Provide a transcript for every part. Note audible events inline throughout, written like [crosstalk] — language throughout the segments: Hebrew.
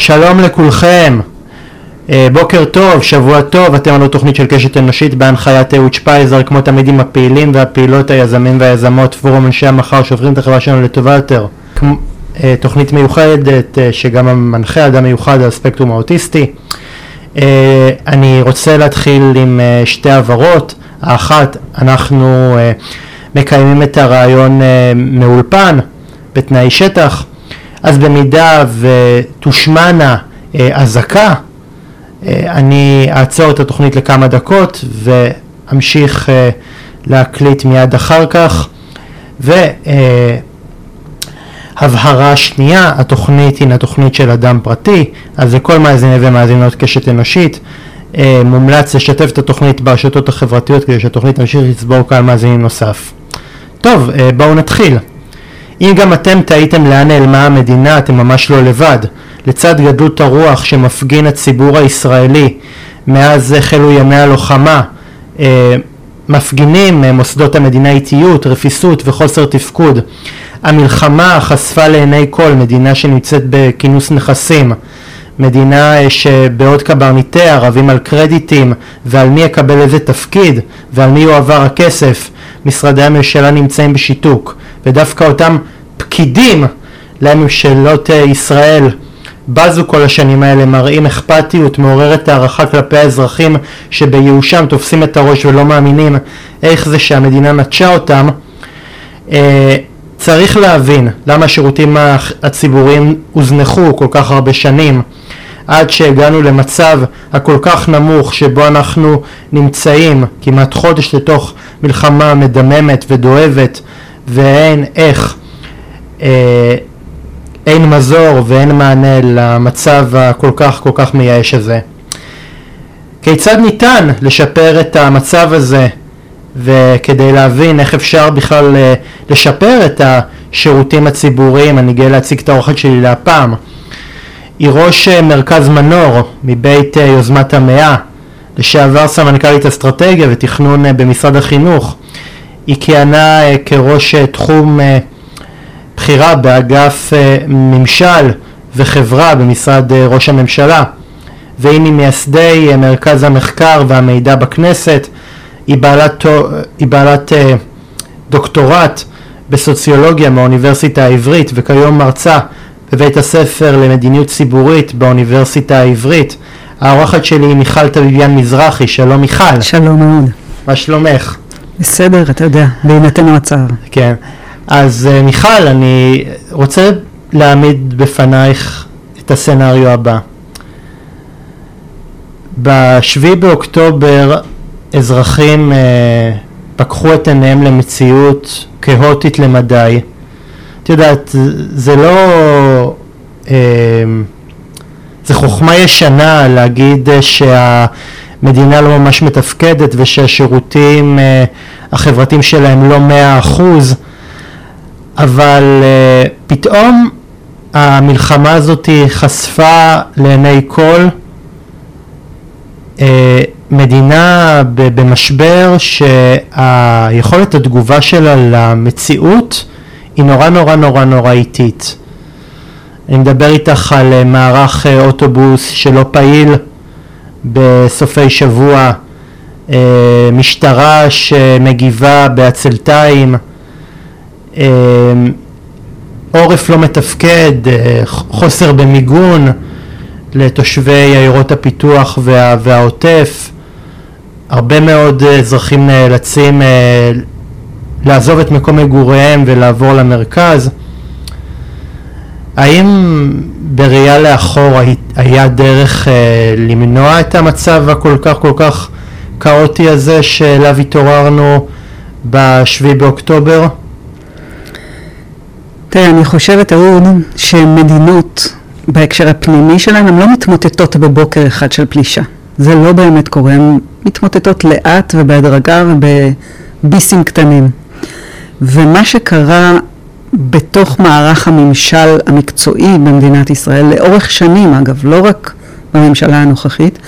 שלום לכולכם, אה, בוקר טוב, שבוע טוב, אתם על התוכנית של קשת אנושית בהנחיית אהוד שפייזר, כמו תמיד עם הפעילים והפעילות, היזמים והיזמות, פורום אנשי המחר שהופכים את החברה שלנו לטובה יותר. אה, תוכנית מיוחדת אה, שגם המנחה אדם מיוחד על הספקטרום האוטיסטי. אני רוצה להתחיל עם שתי הבהרות, האחת, אנחנו מקיימים את הרעיון מאולפן בתנאי שטח, אז במידה ותושמנה אזעקה אה, אני אעצור את התוכנית לכמה דקות ואמשיך אה, להקליט מיד אחר כך. והבהרה שנייה, התוכנית היא התוכנית של אדם פרטי, אז לכל מאזיני ומאזינות קשת אנושית. אה, מומלץ לשתף את התוכנית ברשתות החברתיות כדי שהתוכנית תמשיך לצבור קהל מאזינים נוסף. טוב, בואו נתחיל. אם גם אתם תהיתם לאן נעלמה המדינה, אתם ממש לא לבד. לצד גדלות הרוח שמפגין הציבור הישראלי מאז החלו ימי הלוחמה, אה, מפגינים אה, מוסדות המדינה איטיות, רפיסות וחוסר תפקוד. המלחמה חשפה לעיני כל מדינה שנמצאת בכינוס נכסים, מדינה אה, שבעוד קברניטיה רבים על קרדיטים ועל מי יקבל איזה תפקיד ועל מי יועבר הכסף, משרדי הממשלה נמצאים בשיתוק ודווקא אותם פקידים לממשלות ישראל בזו כל השנים האלה, מראים אכפתיות, מעוררת הערכה כלפי האזרחים שבייאושם תופסים את הראש ולא מאמינים איך זה שהמדינה נטשה אותם. אה, צריך להבין למה השירותים הציבוריים הוזנחו כל כך הרבה שנים עד שהגענו למצב הכל כך נמוך שבו אנחנו נמצאים כמעט חודש לתוך מלחמה מדממת ודואבת ואין איך אה, אין מזור ואין מענה למצב הכל כך כל כך מייאש הזה. כיצד ניתן לשפר את המצב הזה וכדי להבין איך אפשר בכלל אה, לשפר את השירותים הציבוריים, אני גאה להציג את האורחת שלי להפעם. היא ראש אה, מרכז מנור מבית אה, יוזמת המאה, לשעבר סמנכ"לית אסטרטגיה ותכנון במשרד החינוך. היא כיהנה כראש תחום בכירה באגף ממשל וחברה במשרד ראש הממשלה והיא ממייסדי מרכז המחקר והמידע בכנסת, היא בעלת, היא בעלת דוקטורט בסוציולוגיה מהאוניברסיטה העברית וכיום מרצה בבית הספר למדיניות ציבורית באוניברסיטה העברית. האורחת שלי היא מיכל טביביאן מזרחי, שלום מיכל. שלום מאוד. מה שלומך? בסדר, אתה יודע, בהינתן המצב. כן. אז uh, מיכל, אני רוצה להעמיד בפנייך את הסצנריו הבא. בשביעי באוקטובר אזרחים uh, פקחו את עיניהם למציאות כאוטית למדי. את יודעת, זה לא... Uh, זה חוכמה ישנה להגיד שהמדינה לא ממש מתפקדת ושהשירותים uh, החברתיים שלהם לא מאה אחוז. אבל uh, פתאום המלחמה הזאת חשפה לעיני כל uh, מדינה במשבר שהיכולת התגובה שלה למציאות היא נורא נורא נורא נורא איטית. אני מדבר איתך על uh, מערך uh, אוטובוס שלא פעיל בסופי שבוע, uh, משטרה שמגיבה בעצלתיים, עורף לא מתפקד, אה, חוסר במיגון לתושבי עיירות הפיתוח וה, והעוטף, הרבה מאוד אזרחים נאלצים אה, לעזוב את מקום מגוריהם ולעבור למרכז. האם בראייה לאחור היה דרך אה, למנוע את המצב הכל כך כל כך כאוטי הזה שאליו התעוררנו בשביעי באוקטובר? תראה, אני חושבת, אהוד, שמדינות בהקשר הפנימי שלהן, הן לא מתמוטטות בבוקר אחד של פלישה. זה לא באמת קורה, הן מתמוטטות לאט ובהדרגה ובביסים קטנים. ומה שקרה בתוך מערך הממשל המקצועי במדינת ישראל, לאורך שנים אגב, לא רק בממשלה הנוכחית,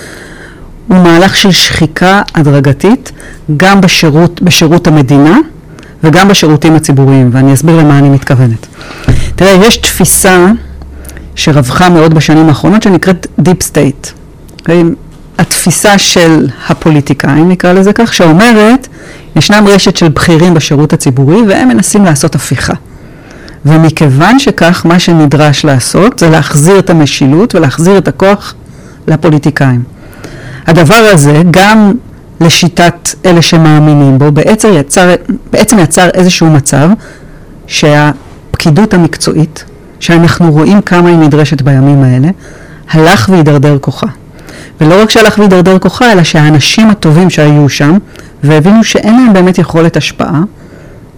הוא מהלך של שחיקה הדרגתית גם בשירות, בשירות המדינה וגם בשירותים הציבוריים, ואני אסביר למה אני מתכוונת. תראה, יש תפיסה שרווחה מאוד בשנים האחרונות, שנקראת Deep State. התפיסה של הפוליטיקאים, נקרא לזה כך, שאומרת, ישנם רשת של בכירים בשירות הציבורי והם מנסים לעשות הפיכה. ומכיוון שכך, מה שנדרש לעשות זה להחזיר את המשילות ולהחזיר את הכוח לפוליטיקאים. הדבר הזה, גם לשיטת אלה שמאמינים בו, בעצם יצר, בעצם יצר איזשהו מצב שהפקידות המקצועית, שאנחנו רואים כמה היא נדרשת בימים האלה, הלך והידרדר כוחה. ולא רק שהלך והידרדר כוחה, אלא שהאנשים הטובים שהיו שם, והבינו שאין להם באמת יכולת השפעה,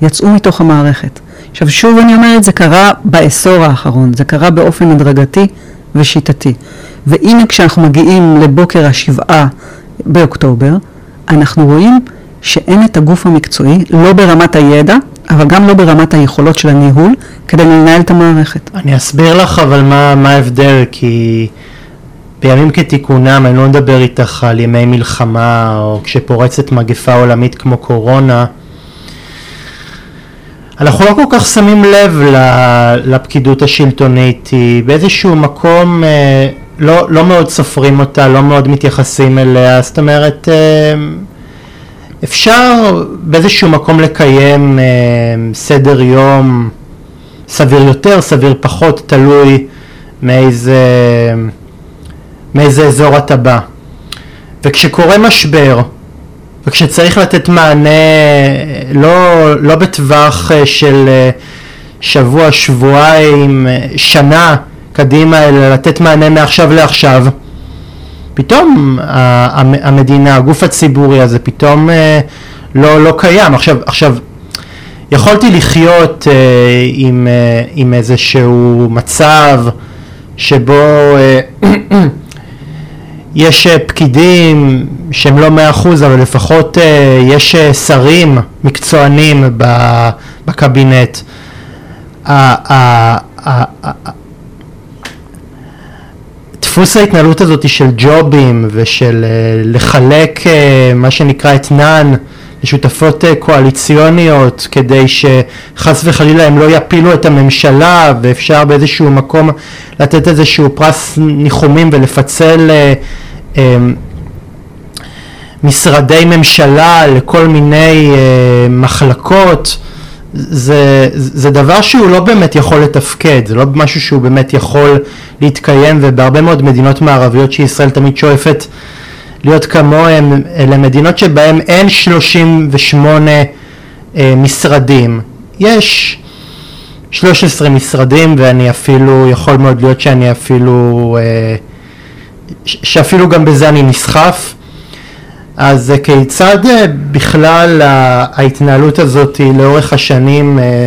יצאו מתוך המערכת. עכשיו שוב אני אומרת, זה קרה בעשור האחרון, זה קרה באופן הדרגתי ושיטתי. והנה כשאנחנו מגיעים לבוקר השבעה באוקטובר, אנחנו רואים שאין את הגוף המקצועי, לא ברמת הידע, אבל גם לא ברמת היכולות של הניהול, כדי לנהל את המערכת. אני אסביר לך אבל מה, מה ההבדל, כי בימים כתיקונם, אני לא מדבר איתך על ימי מלחמה, או כשפורצת מגפה עולמית כמו קורונה, אנחנו לא כל כך שמים לב לפקידות השלטונית, היא באיזשהו מקום אה, לא, לא מאוד סופרים אותה, לא מאוד מתייחסים אליה, זאת אומרת אה, אפשר באיזשהו מקום לקיים אה, סדר יום סביר יותר, סביר פחות, תלוי מאיזה, מאיזה אזור אתה בא. וכשקורה משבר, וכשצריך לתת מענה לא, לא בטווח אה, של אה, שבוע, שבועיים, אה, שנה קדימה, אלא לתת מענה מעכשיו לעכשיו, פתאום המדינה, הגוף הציבורי הזה פתאום לא, לא קיים. עכשיו, עכשיו יכולתי לחיות עם, עם איזשהו מצב שבו יש אה, פקידים שהם לא מאה אחוז, אבל לפחות אה, יש אה, שרים מקצוענים בקבינט. דפוס ההתנהלות הזאת של ג'ובים ושל לחלק מה שנקרא אתנן לשותפות קואליציוניות כדי שחס וחלילה הם לא יפילו את הממשלה ואפשר באיזשהו מקום לתת איזשהו פרס ניחומים ולפצל משרדי ממשלה לכל מיני אה, מחלקות זה, זה דבר שהוא לא באמת יכול לתפקד, זה לא משהו שהוא באמת יכול להתקיים ובהרבה מאוד מדינות מערביות שישראל תמיד שואפת להיות כמוהם, אלה מדינות שבהן אין 38 אה, משרדים, יש 13 משרדים ואני אפילו, יכול מאוד להיות שאני אפילו אה, שאפילו גם בזה אני נסחף. אז אה, כיצד אה, בכלל ההתנהלות הזאת לאורך השנים אה,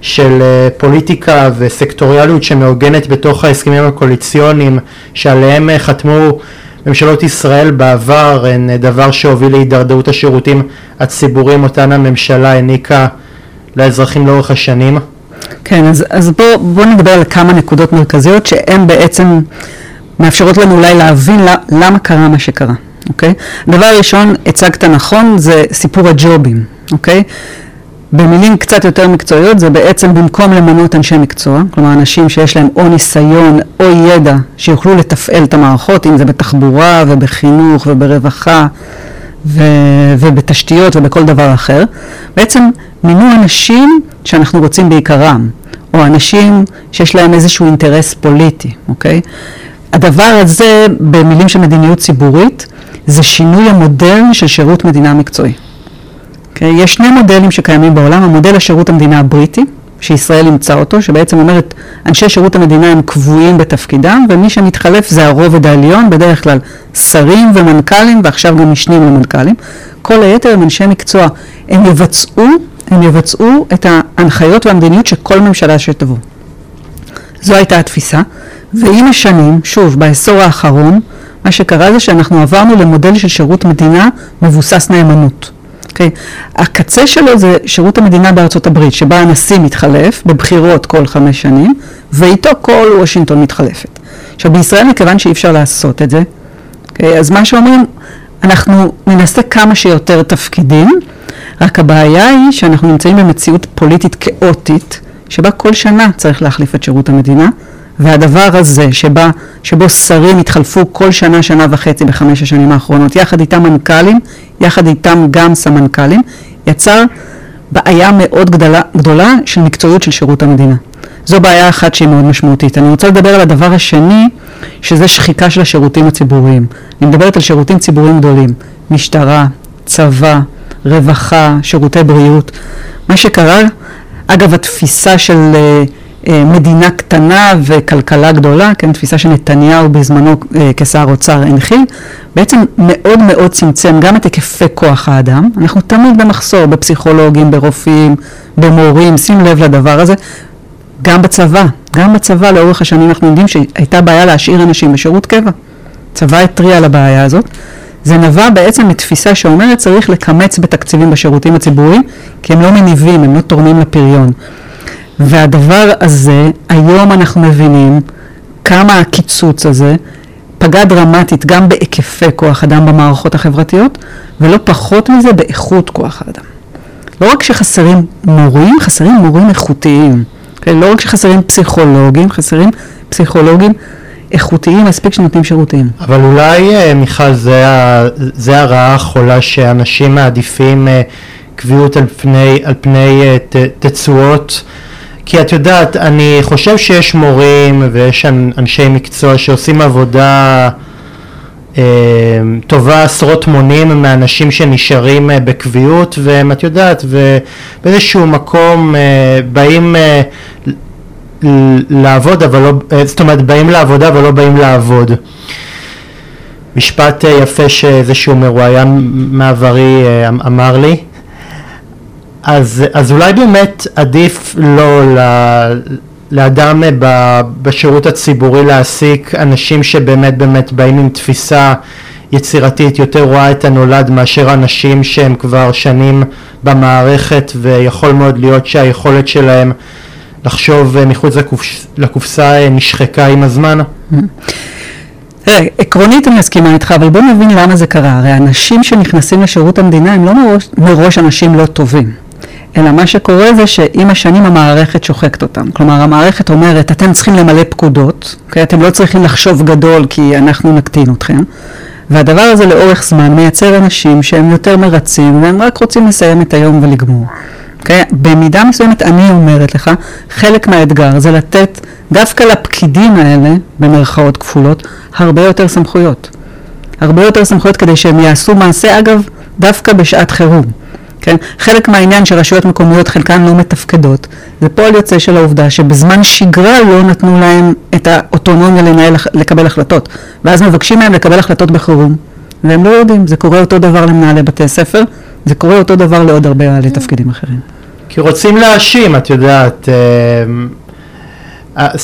של פוליטיקה וסקטוריאליות שמעוגנת בתוך ההסכמים הקואליציוניים שעליהם חתמו ממשלות ישראל בעבר הן דבר שהוביל להידרדרות השירותים הציבוריים אותן הממשלה העניקה לאזרחים לאורך השנים? כן, אז, אז בואו בוא נדבר על כמה נקודות מרכזיות שהן בעצם מאפשרות לנו אולי להבין למה קרה מה שקרה, אוקיי? דבר ראשון, הצגת נכון, זה סיפור הג'ובים, אוקיי? במילים קצת יותר מקצועיות זה בעצם במקום למנות אנשי מקצוע, כלומר אנשים שיש להם או ניסיון או ידע שיוכלו לתפעל את המערכות, אם זה בתחבורה ובחינוך וברווחה ו- ובתשתיות ובכל דבר אחר, בעצם מינו אנשים שאנחנו רוצים בעיקרם, או אנשים שיש להם איזשהו אינטרס פוליטי, אוקיי? הדבר הזה, במילים של מדיניות ציבורית, זה שינוי המודל של שירות מדינה מקצועי. Okay, אוקיי? יש שני מודלים שקיימים בעולם, המודל השירות המדינה הבריטי, שישראל אימצה אותו, שבעצם אומרת, אנשי שירות המדינה הם קבועים בתפקידם, ומי שמתחלף זה הרובד העליון, בדרך כלל שרים ומנכ"לים, ועכשיו גם משנים למנכ"לים. כל היתר הם אנשי מקצוע. הם יבצעו, הם יבצעו את ההנחיות והמדיניות של כל ממשלה שתבוא. זו הייתה התפיסה. ועם השנים, שוב, בעשור האחרון, מה שקרה זה שאנחנו עברנו למודל של שירות מדינה מבוסס נאמנות. Okay. אוקיי? הקצה שלו זה שירות המדינה בארצות הברית, שבה הנשיא מתחלף בבחירות כל חמש שנים, ואיתו כל וושינגטון מתחלפת. עכשיו בישראל, מכיוון שאי אפשר לעשות את זה, okay, אוקיי? אז מה שאומרים, אנחנו ננסה כמה שיותר תפקידים, רק הבעיה היא שאנחנו נמצאים במציאות פוליטית כאוטית, שבה כל שנה צריך להחליף את שירות המדינה, והדבר הזה שבה, שבו שרים התחלפו כל שנה, שנה וחצי בחמש השנים האחרונות, יחד איתם מנכ"לים, יחד איתם גם סמנכ"לים, יצר בעיה מאוד גדולה, גדולה של מקצועיות של שירות המדינה. זו בעיה אחת שהיא מאוד משמעותית. אני רוצה לדבר על הדבר השני, שזה שחיקה של השירותים הציבוריים. אני מדברת על שירותים ציבוריים גדולים, משטרה, צבא, רווחה, שירותי בריאות. מה שקרה, אגב התפיסה של uh, מדינה קטנה וכלכלה גדולה, כן, תפיסה שנתניהו בזמנו uh, כשר אוצר הנחיל, בעצם מאוד מאוד צמצם גם את היקפי כוח האדם. אנחנו תמיד במחסור בפסיכולוגים, ברופאים, במורים, שים לב לדבר הזה. גם בצבא, גם בצבא לאורך השנים אנחנו יודעים שהייתה בעיה להשאיר אנשים בשירות קבע. צבא התריע על הבעיה הזאת. זה נבע בעצם מתפיסה שאומרת צריך לקמץ בתקציבים בשירותים הציבוריים כי הם לא מניבים, הם לא תורמים לפריון. והדבר הזה, היום אנחנו מבינים כמה הקיצוץ הזה פגע דרמטית גם בהיקפי כוח אדם במערכות החברתיות ולא פחות מזה באיכות כוח האדם. לא רק שחסרים מורים, חסרים מורים איכותיים. כן? לא רק שחסרים פסיכולוגים, חסרים פסיכולוגים איכותיים מספיק שנותנים שירותים. אבל אולי, אה, מיכל, זה, זה הרעה החולה שאנשים מעדיפים אה, קביעות על פני, על פני אה, תצועות. כי את יודעת, אני חושב שיש מורים ויש אנשי מקצוע שעושים עבודה אה, טובה עשרות מונים מאנשים שנשארים אה, בקביעות והם, את יודעת, ובאיזשהו מקום אה, באים לעבוד אבל לא, זאת אומרת באים לעבודה אבל לא באים לעבוד. משפט יפה שאיזשהו מרואיין מעברי אמר לי. אז, אז אולי באמת עדיף לא לאדם אה, בשירות הציבורי להעסיק אנשים שבאמת באמת באים עם תפיסה יצירתית יותר רואה את הנולד מאשר אנשים שהם כבר שנים במערכת ויכול מאוד להיות שהיכולת שלהם לחשוב אה, מחוץ לקופס, לקופסה אה, נשחקה עם הזמן. תראה, עקרונית אני מסכימה איתך, אבל בוא נבין למה זה קרה. הרי אנשים שנכנסים לשירות המדינה הם לא מראש, מראש אנשים לא טובים. אלא מה שקורה זה שעם השנים המערכת שוחקת אותם. כלומר, המערכת אומרת, אתם צריכים למלא פקודות, okay? אוקיי? אתם לא צריכים לחשוב גדול כי אנחנו נקטין אתכם. והדבר הזה לאורך זמן מייצר אנשים שהם יותר מרצים והם רק רוצים לסיים את היום ולגמור. Okay? אוקיי? במידה מסוימת אני אומרת לך, חלק מהאתגר זה לתת דווקא לפקידים האלה, במרכאות כפולות, הרבה יותר סמכויות. הרבה יותר סמכויות כדי שהם יעשו מעשה, אגב, דווקא בשעת חירום. כן? חלק מהעניין שרשויות מקומיות חלקן לא מתפקדות, זה פועל יוצא של העובדה שבזמן שגרה לא נתנו להם את האוטונומיה לנהל, לקבל החלטות, ואז מבקשים מהם לקבל החלטות בחירום, והם לא יודעים, זה קורה אותו דבר למנהלי בתי ספר, זה קורה אותו דבר לעוד הרבה בעלי תפקידים אחרים. כי רוצים להאשים, את יודעת, אה, אה,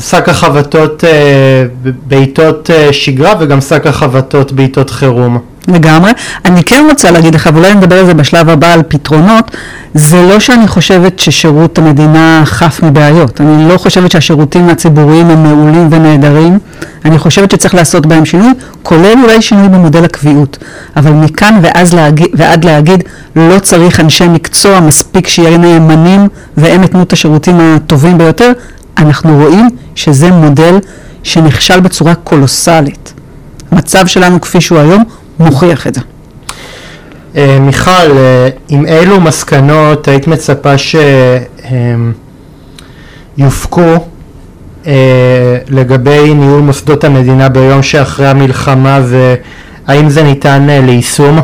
שק החבטות אה, בעיתות שגרה וגם שק החבטות בעיתות חירום. לגמרי. אני כן רוצה להגיד לך, ואולי נדבר על זה בשלב הבא, על פתרונות, זה לא שאני חושבת ששירות המדינה חף מבעיות. אני לא חושבת שהשירותים הציבוריים הם מעולים ונהדרים. אני חושבת שצריך לעשות בהם שינוי, כולל אולי שינוי במודל הקביעות. אבל מכאן ואז להגיד, ועד להגיד, לא צריך אנשי מקצוע מספיק שיהיו נאמנים והם יתנו את השירותים הטובים ביותר, אנחנו רואים שזה מודל שנכשל בצורה קולוסלית. המצב שלנו כפי שהוא היום מוכיח את זה. אה, מיכל, אה, עם אילו מסקנות היית מצפה שיופקו אה, לגבי ניהול מוסדות המדינה ביום שאחרי המלחמה והאם זה ניתן ליישום?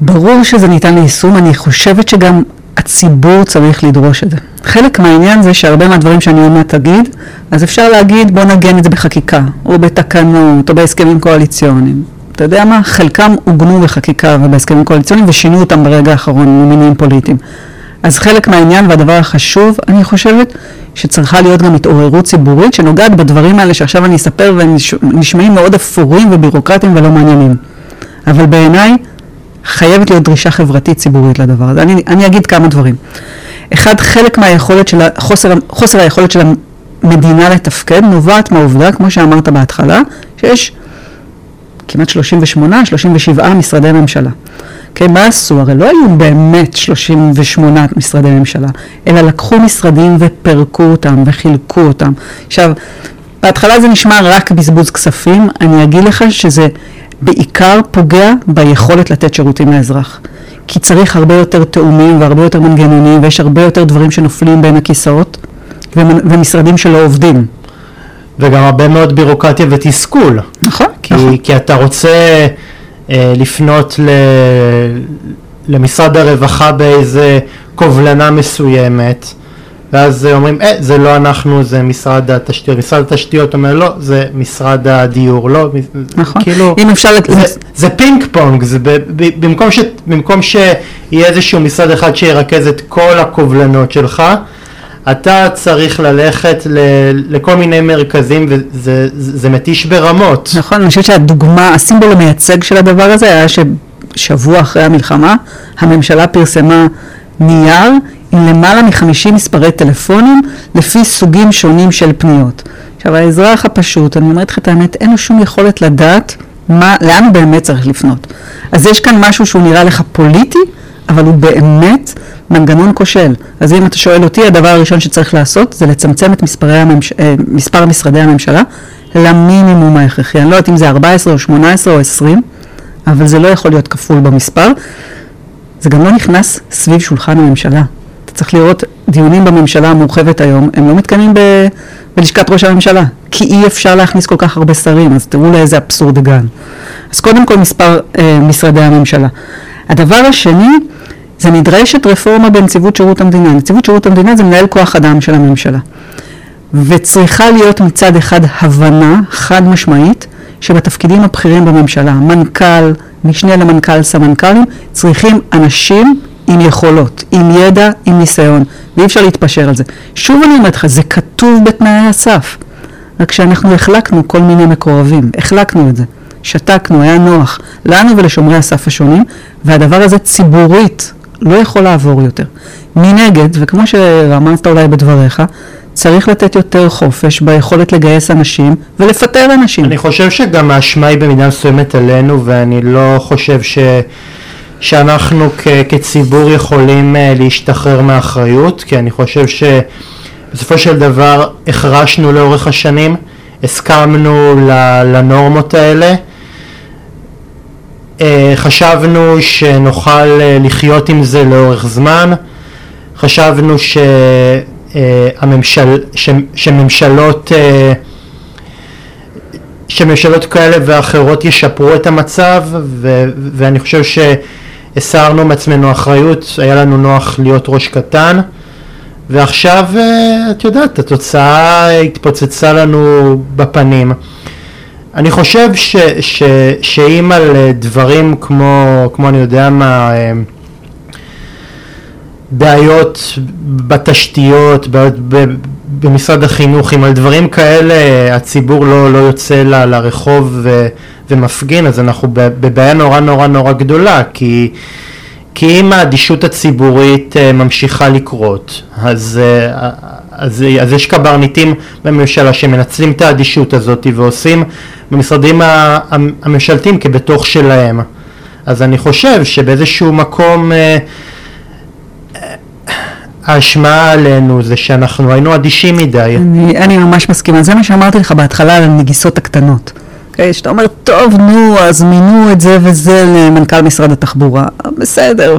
ברור שזה ניתן ליישום, אני חושבת שגם הציבור צריך לדרוש את זה. חלק מהעניין זה שהרבה מהדברים שאני עוד מעט אגיד, אז אפשר להגיד בוא נגן את זה בחקיקה, או בתקנות, או בהסכמים קואליציוניים. אתה יודע מה? חלקם עוגנו בחקיקה ובהסכמים קואליציוניים ושינו אותם ברגע האחרון ממניעים פוליטיים. אז חלק מהעניין והדבר החשוב, אני חושבת שצריכה להיות גם התעוררות ציבורית שנוגעת בדברים האלה שעכשיו אני אספר והם נשמעים מאוד אפורים ובירוקרטיים ולא מעניינים. אבל בעיניי חייבת להיות דרישה חברתית ציבורית לדבר הזה. אני, אני אגיד כמה דברים. אחד, חלק מהיכולת של, חוסר, חוסר היכולת של המדינה לתפקד נובעת מהעובדה, כמו שאמרת בהתחלה, שיש כמעט 38, 37 משרדי ממשלה. כן, מה עשו? הרי לא היו באמת 38 משרדי ממשלה, אלא לקחו משרדים ופירקו אותם וחילקו אותם. עכשיו, בהתחלה זה נשמע רק בזבוז כספים, אני אגיד לך שזה בעיקר פוגע ביכולת לתת שירותים לאזרח. כי צריך הרבה יותר תאומים והרבה יותר מנגנונים ויש הרבה יותר דברים שנופלים בין הכיסאות ומשרדים שלא עובדים. וגם הרבה מאוד בירוקרטיה ותסכול. נכון, כי, נכון. כי אתה רוצה אה, לפנות ל, למשרד הרווחה באיזה קובלנה מסוימת, ואז אומרים, אה, זה לא אנחנו, זה משרד התשתיות. משרד התשתיות אומר, לא, זה משרד הדיור, לא, נכון. כאילו, אם אפשר... לת- זה, זה פינג פונג, זה ב, ב, במקום, ש, במקום שיהיה איזשהו משרד אחד שירכז את כל הקובלנות שלך, אתה צריך ללכת ל, לכל מיני מרכזים וזה זה, זה מתיש ברמות. נכון, אני חושבת שהדוגמה, הסימבול המייצג של הדבר הזה היה ששבוע אחרי המלחמה הממשלה פרסמה נייר עם למעלה מחמישים מספרי טלפונים לפי סוגים שונים של פניות. עכשיו האזרח הפשוט, אני אומרת לך את האמת, אין לו שום יכולת לדעת מה, לאן הוא באמת צריך לפנות. אז יש כאן משהו שהוא נראה לך פוליטי, אבל הוא באמת מנגנון כושל. אז אם אתה שואל אותי, הדבר הראשון שצריך לעשות זה לצמצם את מספרי הממש... אה, מספר משרדי הממשלה למינימום ההכרחי. אני לא יודעת אם זה 14 או 18 או 20, אבל זה לא יכול להיות כפול במספר. זה גם לא נכנס סביב שולחן הממשלה. צריך לראות דיונים בממשלה המורחבת היום, הם לא מתקיימים ב... בלשכת ראש הממשלה, כי אי אפשר להכניס כל כך הרבה שרים, אז תראו לאיזה אבסורד הגענו. אז קודם כל מספר אה, משרדי הממשלה. הדבר השני, זה נדרשת רפורמה בנציבות שירות המדינה. נציבות שירות המדינה זה מנהל כוח אדם של הממשלה. וצריכה להיות מצד אחד הבנה חד משמעית שבתפקידים הבכירים בממשלה, מנכ"ל, משנה למנכ"ל, סמנכ"לים, צריכים אנשים עם יכולות, עם ידע, עם ניסיון, ואי אפשר להתפשר על זה. שוב אני אומרת לך, זה כתוב בתנאי הסף, רק שאנחנו החלקנו כל מיני מקורבים, החלקנו את זה, שתקנו, היה נוח, לנו ולשומרי הסף השונים, והדבר הזה ציבורית לא יכול לעבור יותר. מנגד, וכמו שרמזת אולי בדבריך, צריך לתת יותר חופש ביכולת לגייס אנשים ולפטר אנשים. אני חושב שגם האשמה היא במידה מסוימת עלינו ואני לא חושב ש... שאנחנו כ... כציבור יכולים uh, להשתחרר מאחריות כי אני חושב שבסופו של דבר החרשנו לאורך השנים, הסכמנו לנורמות האלה uh, חשבנו שנוכל uh, לחיות עם זה לאורך זמן, חשבנו ש... Uh, הממשל, ש, שממשלות, uh, שממשלות כאלה ואחרות ישפרו את המצב ו, ואני חושב שהסרנו מעצמנו אחריות, היה לנו נוח להיות ראש קטן ועכשיו uh, את יודעת התוצאה התפוצצה לנו בפנים. אני חושב ש, ש, שאם על דברים כמו, כמו אני יודע מה בעיות בתשתיות, בעיות במשרד החינוך, אם על דברים כאלה הציבור לא, לא יוצא ל, לרחוב ו, ומפגין, אז אנחנו בבעיה נורא נורא נורא גדולה, כי, כי אם האדישות הציבורית ממשיכה לקרות, אז, אז, אז יש קברניטים בממשלה שמנצלים את האדישות הזאת ועושים במשרדים הממשלתיים כבתוך שלהם. אז אני חושב שבאיזשהו מקום האשמה עלינו זה שאנחנו היינו אדישים מדי. אני, אני ממש מסכימה, זה מה שאמרתי לך בהתחלה על הנגיסות הקטנות. Okay, אוקיי? שאתה אומר, טוב, נו, אז מינו את זה וזה למנכ"ל משרד התחבורה, בסדר,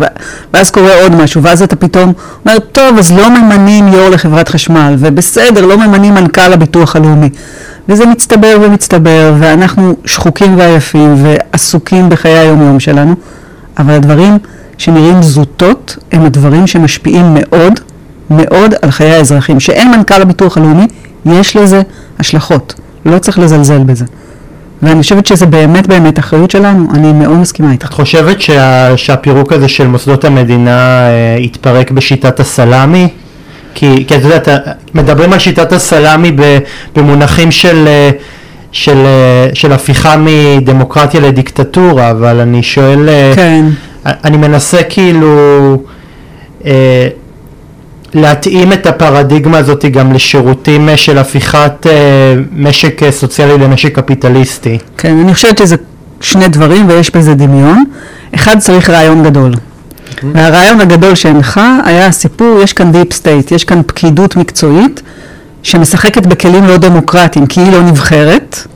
ואז קורה עוד משהו, ואז אתה פתאום אומר, טוב, אז לא ממנים יו"ר לחברת חשמל, ובסדר, לא ממנים מנכ"ל הביטוח הלאומי. וזה מצטבר ומצטבר, ואנחנו שחוקים ועייפים ועסוקים בחיי היום-יום שלנו, אבל הדברים שנראים זוטות הם הדברים שמשפיעים מאוד מאוד על חיי האזרחים. שאין מנכ"ל הביטוח הלאומי, יש לזה השלכות. לא צריך לזלזל בזה. ואני חושבת שזה באמת באמת אחריות שלנו, אני מאוד מסכימה איתך. את חושבת שה, שהפירוק הזה של מוסדות המדינה אה, יתפרק בשיטת הסלאמי? כי, כי את יודעת, מדברים על שיטת הסלאמי במונחים של, אה, של, אה, של הפיכה מדמוקרטיה לדיקטטורה, אבל אני שואל... אה, כן. אני מנסה כאילו אה, להתאים את הפרדיגמה הזאת גם לשירותים של הפיכת אה, משק סוציאלי למשק קפיטליסטי. כן, אני חושבת שזה שני דברים ויש בזה דמיון. אחד צריך רעיון גדול. והרעיון הגדול שהנחה היה הסיפור, יש כאן deep state, יש כאן פקידות מקצועית שמשחקת בכלים לא דמוקרטיים, כי היא לא נבחרת,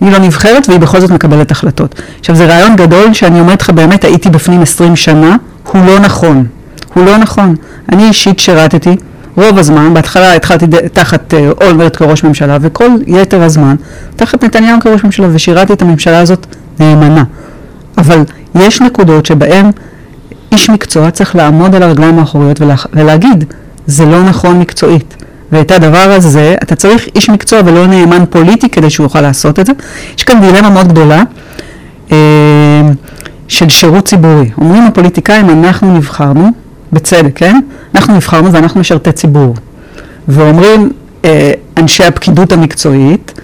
היא לא נבחרת והיא בכל זאת מקבלת החלטות. עכשיו זה רעיון גדול שאני אומרת לך באמת הייתי בפנים 20 שנה, הוא לא נכון, הוא לא נכון. אני אישית שירתתי רוב הזמן, בהתחלה התחלתי תחת אה, אולמרט כראש ממשלה וכל יתר הזמן תחת נתניהו כראש ממשלה ושירתי את הממשלה הזאת נאמנה. אבל יש נקודות שבהן איש מקצוע צריך לעמוד על הרגליים האחוריות ולה, ולהגיד, זה לא נכון מקצועית. ואת הדבר הזה, אתה צריך איש מקצוע ולא נאמן פוליטי כדי שהוא יוכל לעשות את זה. יש כאן דילמה מאוד גדולה אה, של שירות ציבורי. אומרים הפוליטיקאים, אנחנו נבחרנו, בצדק, כן? אנחנו נבחרנו ואנחנו משרתי ציבור. ואומרים אה, אנשי הפקידות המקצועית,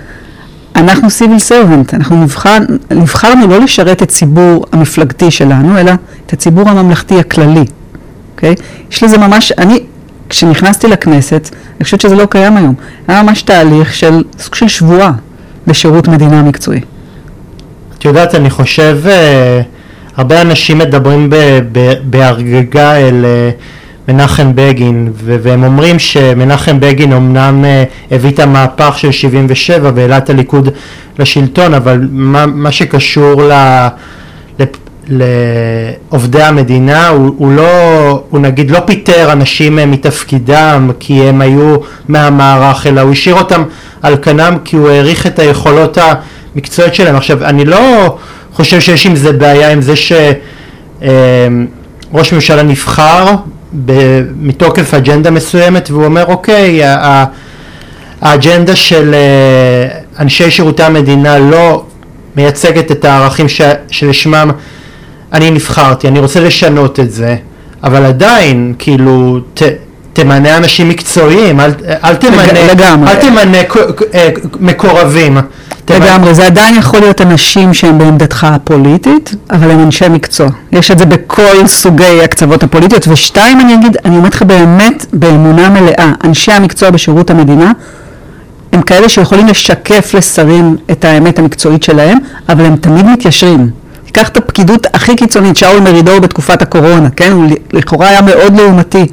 אנחנו סיביל סרבנט, אנחנו נבחר, נבחרנו לא לשרת את הציבור המפלגתי שלנו, אלא את הציבור הממלכתי הכללי, אוקיי? יש לזה ממש, אני, כשנכנסתי לכנסת, אני חושבת שזה לא קיים היום, היה ממש תהליך של סוג של שבועה לשירות מדינה מקצועי. את יודעת, אני חושב, אה, הרבה אנשים מדברים בהרגגה אל אה, מנחם בגין, והם אומרים שמנחם בגין אמנם אה, הביא את המהפך של 77 והעלה את הליכוד לשלטון, אבל מה, מה שקשור ל... לעובדי המדינה, הוא, הוא לא, הוא נגיד לא פיטר אנשים אה, מתפקידם כי הם היו מהמערך, אלא הוא השאיר אותם על כנם כי הוא העריך את היכולות המקצועיות שלהם. עכשיו, אני לא חושב שיש עם זה בעיה עם זה שראש אה, ממשלה נבחר מתוקף אג'נדה מסוימת והוא אומר אוקיי האג'נדה של אה, אנשי שירותי המדינה לא מייצגת את הערכים שלשמם אני נבחרתי, אני רוצה לשנות את זה, אבל עדיין, כאילו, ת, תמנה אנשים מקצועיים, אל, אל תמנה, לגמרי. אל תמנה אה, מקורבים. לגמרי, זה עדיין יכול להיות אנשים שהם בעמדתך הפוליטית, אבל הם אנשי מקצוע. יש את זה בכל סוגי הקצוות הפוליטיות. ושתיים, אני אגיד, אני אומרת לך באמת באמונה מלאה, אנשי המקצוע בשירות המדינה הם כאלה שיכולים לשקף לשרים את האמת המקצועית שלהם, אבל הם תמיד מתיישרים. קח את הפקידות הכי קיצונית, שאול מרידור בתקופת הקורונה, כן? הוא לכאורה היה מאוד לעומתי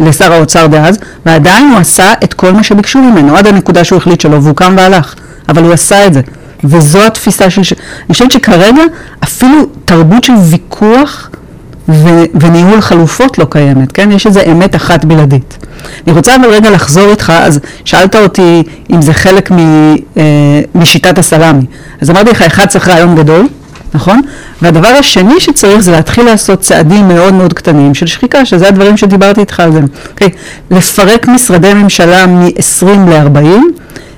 לשר האוצר דאז, ועדיין הוא עשה את כל מה שביקשו ממנו, עד הנקודה שהוא החליט שלא, והוא קם והלך. אבל הוא עשה את זה. וזו התפיסה של... אני חושבת שכרגע אפילו תרבות של ויכוח ו- וניהול חלופות לא קיימת, כן? יש איזו אמת אחת בלעדית. אני רוצה אבל רגע לחזור איתך, אז שאלת אותי אם זה חלק מ- אה, משיטת הסלאמי. אז אמרתי לך, אחד צריך רעיון גדול, נכון? והדבר השני שצריך זה להתחיל לעשות צעדים מאוד מאוד קטנים של שחיקה, שזה הדברים שדיברתי איתך על זה. Okay. אוקיי? לפרק משרדי ממשלה מ-20 ל-40,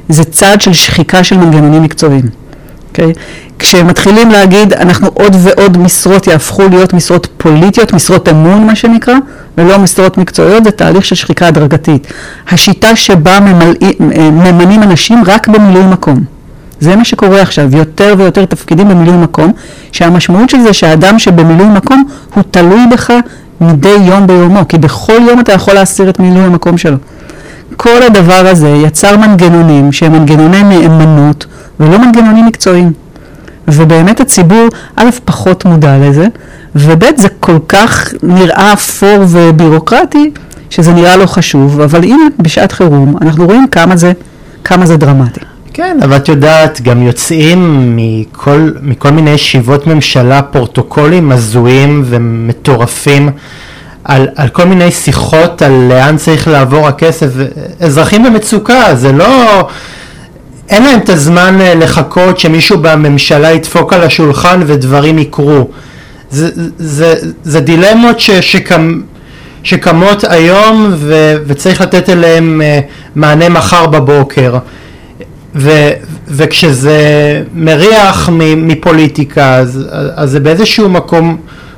זה צעד של שחיקה של מנגנונים מקצועיים. Okay? אוקיי? כשמתחילים להגיד, אנחנו עוד ועוד משרות יהפכו להיות משרות פוליטיות, משרות אמון מה שנקרא, ולא משרות מקצועיות, זה תהליך של שחיקה הדרגתית. השיטה שבה ממלאים, ממנים אנשים רק במילוי מקום. זה מה שקורה עכשיו, יותר ויותר תפקידים במילוי מקום, שהמשמעות של זה שהאדם שבמילוי מקום הוא תלוי בך מדי יום ביומו, כי בכל יום אתה יכול להסיר את מילוי המקום שלו. כל הדבר הזה יצר מנגנונים שהם מנגנוני נאמנות ולא מנגנונים מקצועיים. ובאמת הציבור, א', פחות מודע לזה, וב', זה כל כך נראה אפור ובירוקרטי, שזה נראה לא חשוב, אבל הנה, בשעת חירום, אנחנו רואים כמה זה, כמה זה דרמטי. כן, אבל את יודעת, גם יוצאים מכל, מכל מיני ישיבות ממשלה פורטוקולים הזויים ומטורפים על, על כל מיני שיחות על לאן צריך לעבור הכסף. אזרחים במצוקה, זה לא... אין להם את הזמן אה, לחכות שמישהו בממשלה ידפוק על השולחן ודברים יקרו. זה, זה, זה דילמות ש, שקם, שקמות היום ו, וצריך לתת אליהם אה, מענה מחר בבוקר. ו, וכשזה מריח מפוליטיקה אז, אז זה באיזשהו מקום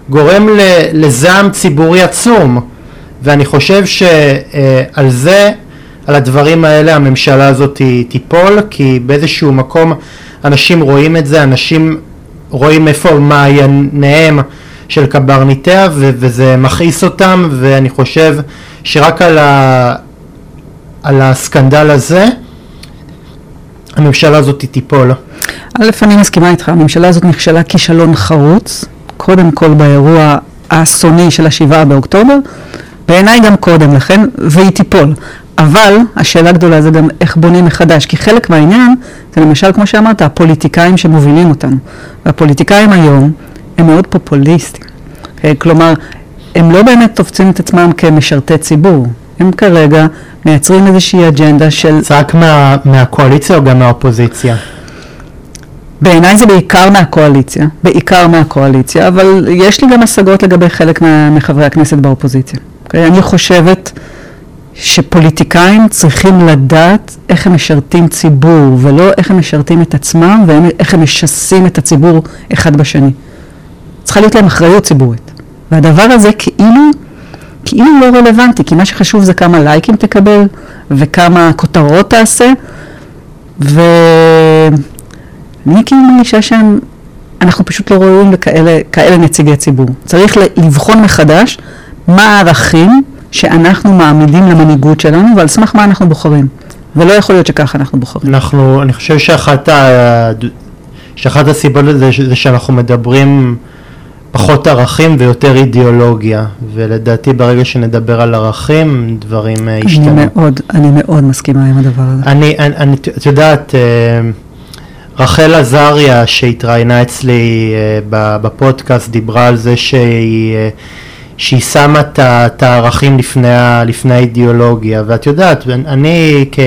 גורם לזעם ציבורי עצום. ואני חושב שעל זה, על הדברים האלה הממשלה הזאת תיפול כי באיזשהו מקום אנשים רואים את זה, אנשים רואים איפה מעייניהם של קברניטיה ו- וזה מכעיס אותם ואני חושב שרק על, ה- על הסקנדל הזה הממשלה הזאת תיפול. א', אני מסכימה איתך, הממשלה הזאת נכשלה כישלון חרוץ, קודם כל באירוע האסוני של השבעה באוקטובר, בעיניי גם קודם לכן, והיא תיפול. אבל השאלה הגדולה זה גם איך בונים מחדש, כי חלק מהעניין זה למשל, כמו שאמרת, הפוליטיקאים שמובילים אותנו. והפוליטיקאים היום הם מאוד פופוליסטים. Okay? כלומר, הם לא באמת תופסים את עצמם כמשרתי ציבור. הם כרגע מייצרים איזושהי אג'נדה של... זה רק מה, מהקואליציה או גם מהאופוזיציה? בעיניי זה בעיקר מהקואליציה, בעיקר מהקואליציה, אבל יש לי גם השגות לגבי חלק מה, מחברי הכנסת באופוזיציה. Okay? אוקיי? אני חושבת שפוליטיקאים צריכים לדעת איך הם משרתים ציבור, ולא איך הם משרתים את עצמם ואיך הם משסים את הציבור אחד בשני. צריכה להיות להם אחריות ציבורית. והדבר הזה כאילו, כאילו לא רלוונטי, כי מה שחשוב זה כמה לייקים תקבל וכמה כותרות תעשה, ואני כאילו מרגישה שהם, אנחנו פשוט לא רואים לכאלה נציגי ציבור. צריך לבחון מחדש מה הערכים שאנחנו מעמידים למנהיגות שלנו ועל סמך מה אנחנו בוחרים. ולא יכול להיות שככה אנחנו בוחרים. אנחנו, אני חושב שאחת, ה... שאחת הסיבות לזה זה שאנחנו מדברים פחות ערכים ויותר אידיאולוגיה, ולדעתי ברגע שנדבר על ערכים, דברים אה, ישתנו. אני מאוד, אני מאוד מסכימה עם הדבר הזה. אני, אני, אני את יודעת, אה, רחל עזריה שהתראיינה אצלי אה, בפודקאסט דיברה על זה שהיא שהיא שמה את הערכים לפני, לפני האידיאולוגיה, ואת יודעת, אני כ,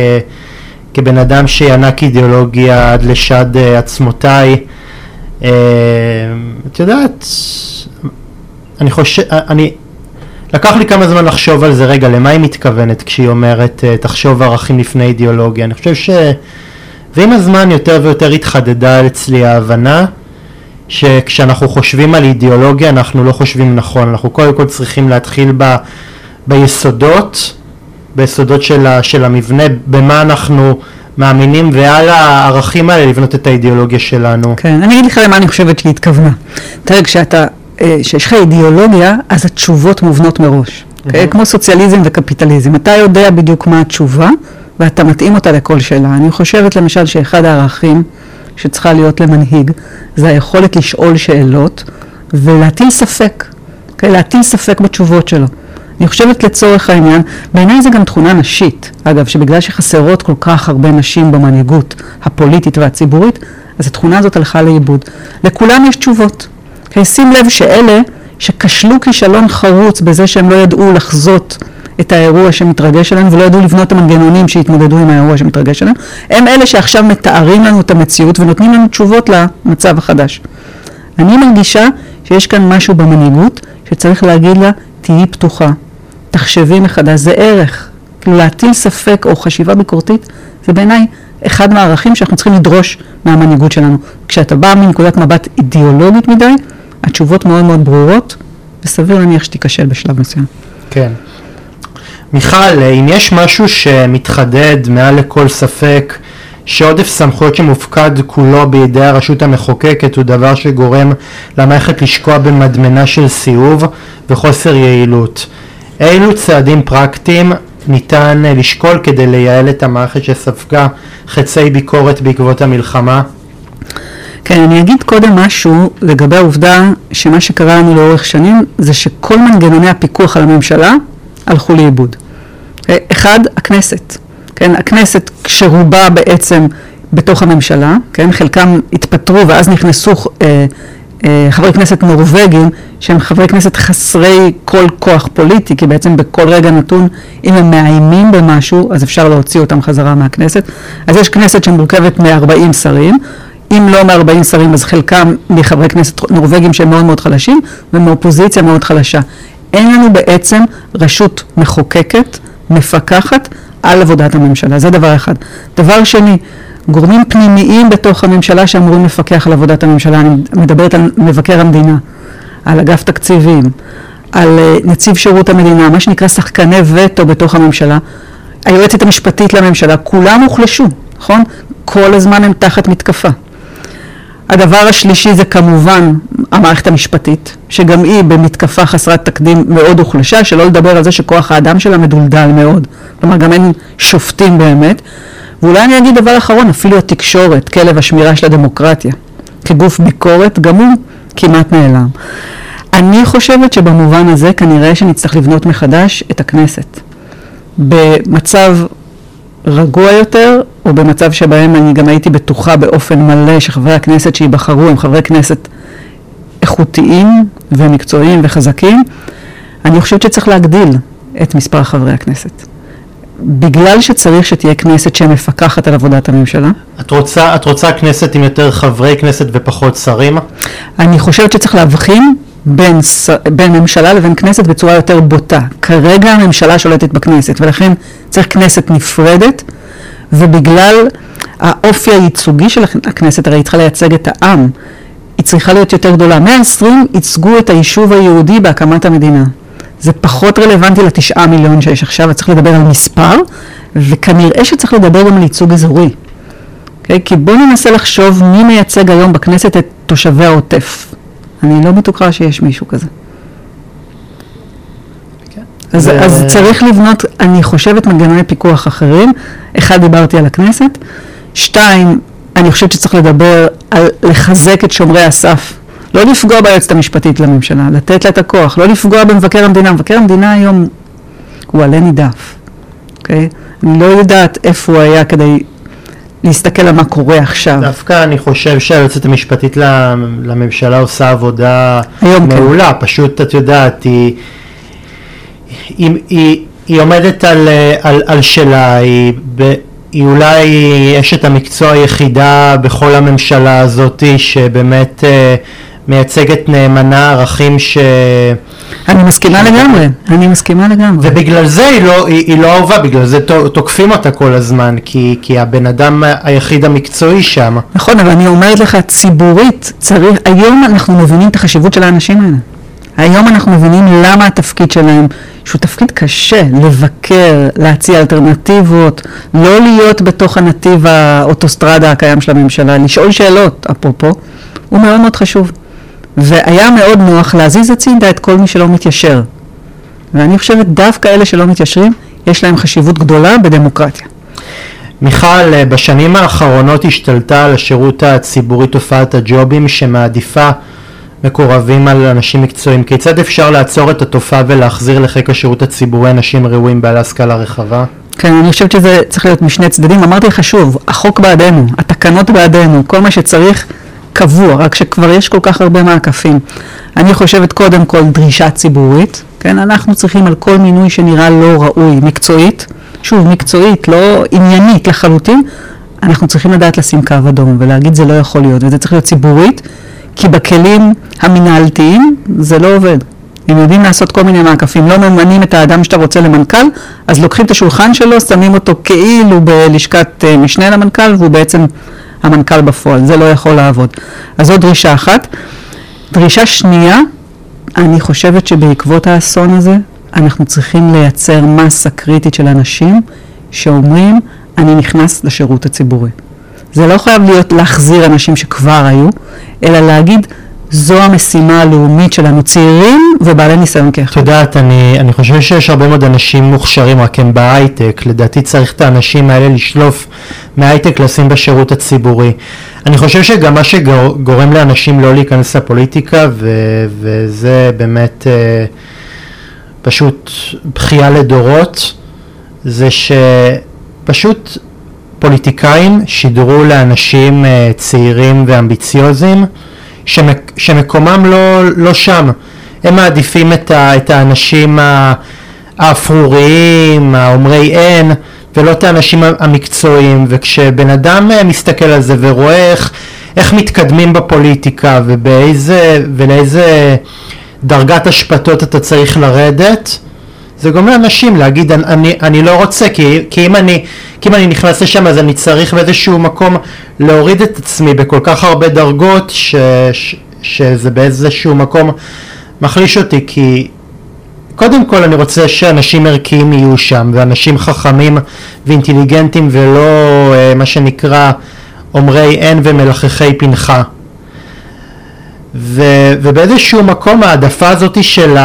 כבן אדם שינק אידיאולוגיה עד לשד עצמותיי, את יודעת, אני חושב, אני, לקח לי כמה זמן לחשוב על זה, רגע, למה היא מתכוונת כשהיא אומרת אה, תחשוב ערכים לפני אידיאולוגיה, אני חושב ש... ועם הזמן יותר ויותר התחדדה אצלי ההבנה שכשאנחנו חושבים על אידיאולוגיה אנחנו לא חושבים נכון, אנחנו קודם כל צריכים להתחיל ב, ביסודות, ביסודות של, ה, של המבנה, במה אנחנו מאמינים ועל הערכים האלה לבנות את האידיאולוגיה שלנו. כן, אני אגיד לך למה אני חושבת שהיא התכוונה. תראה, כשאתה, אה, כשיש לך אידיאולוגיה, אז התשובות מובנות מראש. Mm-hmm. כמו סוציאליזם וקפיטליזם. אתה יודע בדיוק מה התשובה, ואתה מתאים אותה לכל שאלה. אני חושבת למשל שאחד הערכים שצריכה להיות למנהיג, זה היכולת לשאול שאלות ולהטיל ספק, okay? אוקיי? להטיל ספק בתשובות שלו. אני חושבת לצורך העניין, בעיניי זה גם תכונה נשית, אגב, שבגלל שחסרות כל כך הרבה נשים במנהיגות הפוליטית והציבורית, אז התכונה הזאת הלכה לאיבוד. לכולם יש תשובות. Okay? אוקיי? שים לב שאלה שכשלו כישלון חרוץ בזה שהם לא ידעו לחזות את האירוע שמתרגש עלינו ולא ידעו לבנות את המנגנונים שהתמודדו עם האירוע שמתרגש עלינו, הם אלה שעכשיו מתארים לנו את המציאות ונותנים לנו תשובות למצב החדש. אני מרגישה שיש כאן משהו במנהיגות שצריך להגיד לה, תהיי פתוחה, תחשבי מחדש, זה ערך. כאילו להטיל ספק או חשיבה ביקורתית, זה בעיניי אחד מהערכים שאנחנו צריכים לדרוש מהמנהיגות שלנו. כשאתה בא מנקודת מבט אידיאולוגית מדי, התשובות מאוד מאוד ברורות, וסביר להניח שתיכשל בשלב מסוים. כן. מיכל, אם יש משהו שמתחדד מעל לכל ספק שעודף סמכויות שמופקד כולו בידי הרשות המחוקקת הוא דבר שגורם למערכת לשקוע במדמנה של סיאוב וחוסר יעילות. אילו צעדים פרקטיים ניתן לשקול כדי לייעל את המערכת שספגה חצי ביקורת בעקבות המלחמה? כן, אני אגיד קודם משהו לגבי העובדה שמה שקרה לנו לאורך שנים זה שכל מנגנוני הפיקוח על הממשלה הלכו לאיבוד. אחד, הכנסת. כן, הכנסת כשרובה בעצם בתוך הממשלה, כן, חלקם התפטרו ואז נכנסו אה, אה, חברי כנסת נורבגים שהם חברי כנסת חסרי כל כוח פוליטי, כי בעצם בכל רגע נתון, אם הם מאיימים במשהו, אז אפשר להוציא אותם חזרה מהכנסת. אז יש כנסת שמורכבת מ-40 שרים, אם לא מ-40 שרים, אז חלקם מחברי כנסת נורבגים שהם מאוד מאוד חלשים, ומאופוזיציה מאוד חלשה. אין לנו בעצם רשות מחוקקת מפקחת על עבודת הממשלה, זה דבר אחד. דבר שני, גורמים פנימיים בתוך הממשלה שאמורים לפקח על עבודת הממשלה, אני מדברת על מבקר המדינה, על אגף תקציבים, על אה, נציב שירות המדינה, מה שנקרא שחקני וטו בתוך הממשלה, היועצת המשפטית לממשלה, כולם הוחלשו, נכון? כל הזמן הם תחת מתקפה. הדבר השלישי זה כמובן המערכת המשפטית, שגם היא במתקפה חסרת תקדים מאוד הוחלשה, שלא לדבר על זה שכוח האדם שלה מדולדל מאוד, כלומר גם אין שופטים באמת, ואולי אני אגיד דבר אחרון, אפילו התקשורת, כלב השמירה של הדמוקרטיה, כגוף ביקורת, גם הוא כמעט נעלם. אני חושבת שבמובן הזה כנראה שנצטרך לבנות מחדש את הכנסת. במצב רגוע יותר, או במצב שבהם אני גם הייתי בטוחה באופן מלא שחברי הכנסת שייבחרו הם חברי כנסת איכותיים ומקצועיים וחזקים, אני חושבת שצריך להגדיל את מספר חברי הכנסת. בגלל שצריך שתהיה כנסת שמפקחת על עבודת הממשלה. את רוצה, את רוצה כנסת עם יותר חברי כנסת ופחות שרים? אני חושבת שצריך להבחין בין, בין ממשלה לבין כנסת בצורה יותר בוטה. כרגע הממשלה שולטת בכנסת, ולכן צריך כנסת נפרדת, ובגלל האופי הייצוגי של הכנסת, הרי היא צריכה לייצג את העם, היא צריכה להיות יותר גדולה. 120 ייצגו את היישוב היהודי בהקמת המדינה. זה פחות רלוונטי לתשעה מיליון שיש עכשיו, צריך לדבר על מספר, וכנראה שצריך לדבר גם על ייצוג אזורי. Okay? אוקיי? כי בואו ננסה לחשוב מי מייצג היום בכנסת את תושבי העוטף. אני לא בטוחה שיש מישהו כזה. כן. אז, ו... אז צריך לבנות, אני חושבת, מנגנוני פיקוח אחרים. אחד, דיברתי על הכנסת. שתיים, אני חושבת שצריך לדבר על לחזק את שומרי הסף. לא לפגוע ביועצת המשפטית לממשלה, לתת לה את הכוח, לא לפגוע במבקר המדינה. מבקר המדינה היום הוא עלה נידף, אוקיי? אני לא יודעת איפה הוא היה כדי להסתכל על מה קורה עכשיו. דווקא אני חושב שהיועצת המשפטית לממשלה עושה עבודה כן. מעולה, כן. פשוט את יודעת, היא, היא, היא, היא עומדת על, על, על שלה, היא, ב, היא אולי אשת המקצוע היחידה בכל הממשלה הזאת שבאמת אה, מייצגת נאמנה ערכים ש... אני מסכימה לגמרי, אני מסכימה לגמרי. ובגלל זה היא לא, היא, היא לא אהובה, בגלל זה תוקפים אותה כל הזמן, כי, כי הבן אדם היחיד המקצועי שם. נכון, אבל אני אומרת לך, ציבורית, צריך, היום אנחנו מבינים את החשיבות של האנשים האלה. היום אנחנו מבינים למה התפקיד שלהם, שהוא תפקיד קשה, לבקר, להציע אלטרנטיבות, לא להיות בתוך הנתיב האוטוסטרדה הקיים של הממשלה, לשאול שאלות, אפרופו, הוא מאוד מאוד חשוב. והיה מאוד נוח להזיז הצידה את כל מי שלא מתיישר. ואני חושבת דווקא אלה שלא מתיישרים, יש להם חשיבות גדולה בדמוקרטיה. מיכל, בשנים האחרונות השתלטה על השירות הציבורי תופעת הג'ובים שמעדיפה מקורבים על אנשים מקצועיים. כיצד אפשר לעצור את התופעה ולהחזיר לחיק השירות הציבורי אנשים ראויים בעלי השכלה רחבה? כן, אני חושבת שזה צריך להיות משני צדדים. אמרתי לך שוב, החוק בעדנו, התקנות בעדנו, כל מה שצריך קבוע, רק שכבר יש כל כך הרבה מעקפים. אני חושבת קודם כל דרישה ציבורית, כן, אנחנו צריכים על כל מינוי שנראה לא ראוי, מקצועית, שוב, מקצועית, לא עניינית לחלוטין, אנחנו צריכים לדעת לשים קו אדום ולהגיד זה לא יכול להיות, וזה צריך להיות ציבורית, כי בכלים המנהלתיים זה לא עובד. הם יודעים לעשות כל מיני מעקפים, לא ממנים את האדם שאתה רוצה למנכ"ל, אז לוקחים את השולחן שלו, שמים אותו כאילו בלשכת אה, משנה למנכ"ל, והוא בעצם המנכ"ל בפועל, זה לא יכול לעבוד. אז זו דרישה אחת. דרישה שנייה, אני חושבת שבעקבות האסון הזה, אנחנו צריכים לייצר מסה קריטית של אנשים שאומרים, אני נכנס לשירות הציבורי. זה לא חייב להיות להחזיר אנשים שכבר היו, אלא להגיד, זו המשימה הלאומית שלנו, צעירים ובעלי ניסיון כאחד. את יודעת, אני, אני חושב שיש הרבה מאוד אנשים מוכשרים, רק הם בהייטק. לדעתי צריך את האנשים האלה לשלוף מהייטק לשים בשירות הציבורי. אני חושב שגם מה שגורם לאנשים לא להיכנס לפוליטיקה, ו, וזה באמת אה, פשוט בכייה לדורות, זה שפשוט פוליטיקאים שידרו לאנשים אה, צעירים ואמביציוזים, שמק, שמקומם לא, לא שם. הם מעדיפים את, ה, את האנשים האפרוריים, האומרי אין, ולא את האנשים המקצועיים. וכשבן אדם אה, מסתכל על זה ורואה איך, איך מתקדמים בפוליטיקה ובאיזה, ולאיזה דרגת השפטות אתה צריך לרדת, זה גורם לאנשים להגיד אני, אני לא רוצה כי, כי, אם אני, כי אם אני נכנס לשם אז אני צריך באיזשהו מקום להוריד את עצמי בכל כך הרבה דרגות ש, ש, שזה באיזשהו מקום מחליש אותי. כי קודם כל אני רוצה שאנשים ערכיים יהיו שם ואנשים חכמים ואינטליגנטים ולא אה, מה שנקרא אומרי אין ומלחכי פנחה. ו, ובאיזשהו מקום העדפה הזאתי של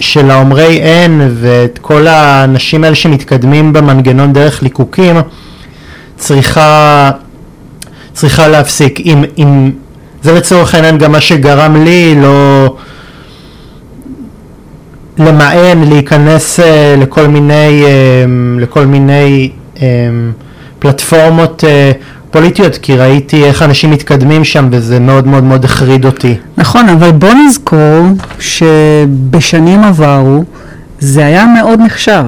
של האומרי אין ואת כל האנשים האלה שמתקדמים במנגנון דרך ליקוקים צריכה, צריכה להפסיק. אם, אם זה לצורך העניין גם מה שגרם לי לא למען, להיכנס אה, לכל מיני, אה, לכל מיני אה, פלטפורמות פוליטיות, כי ראיתי איך אנשים מתקדמים שם וזה מאוד מאוד מאוד החריד אותי. נכון, אבל בוא נזכור שבשנים עברו זה היה מאוד נחשב.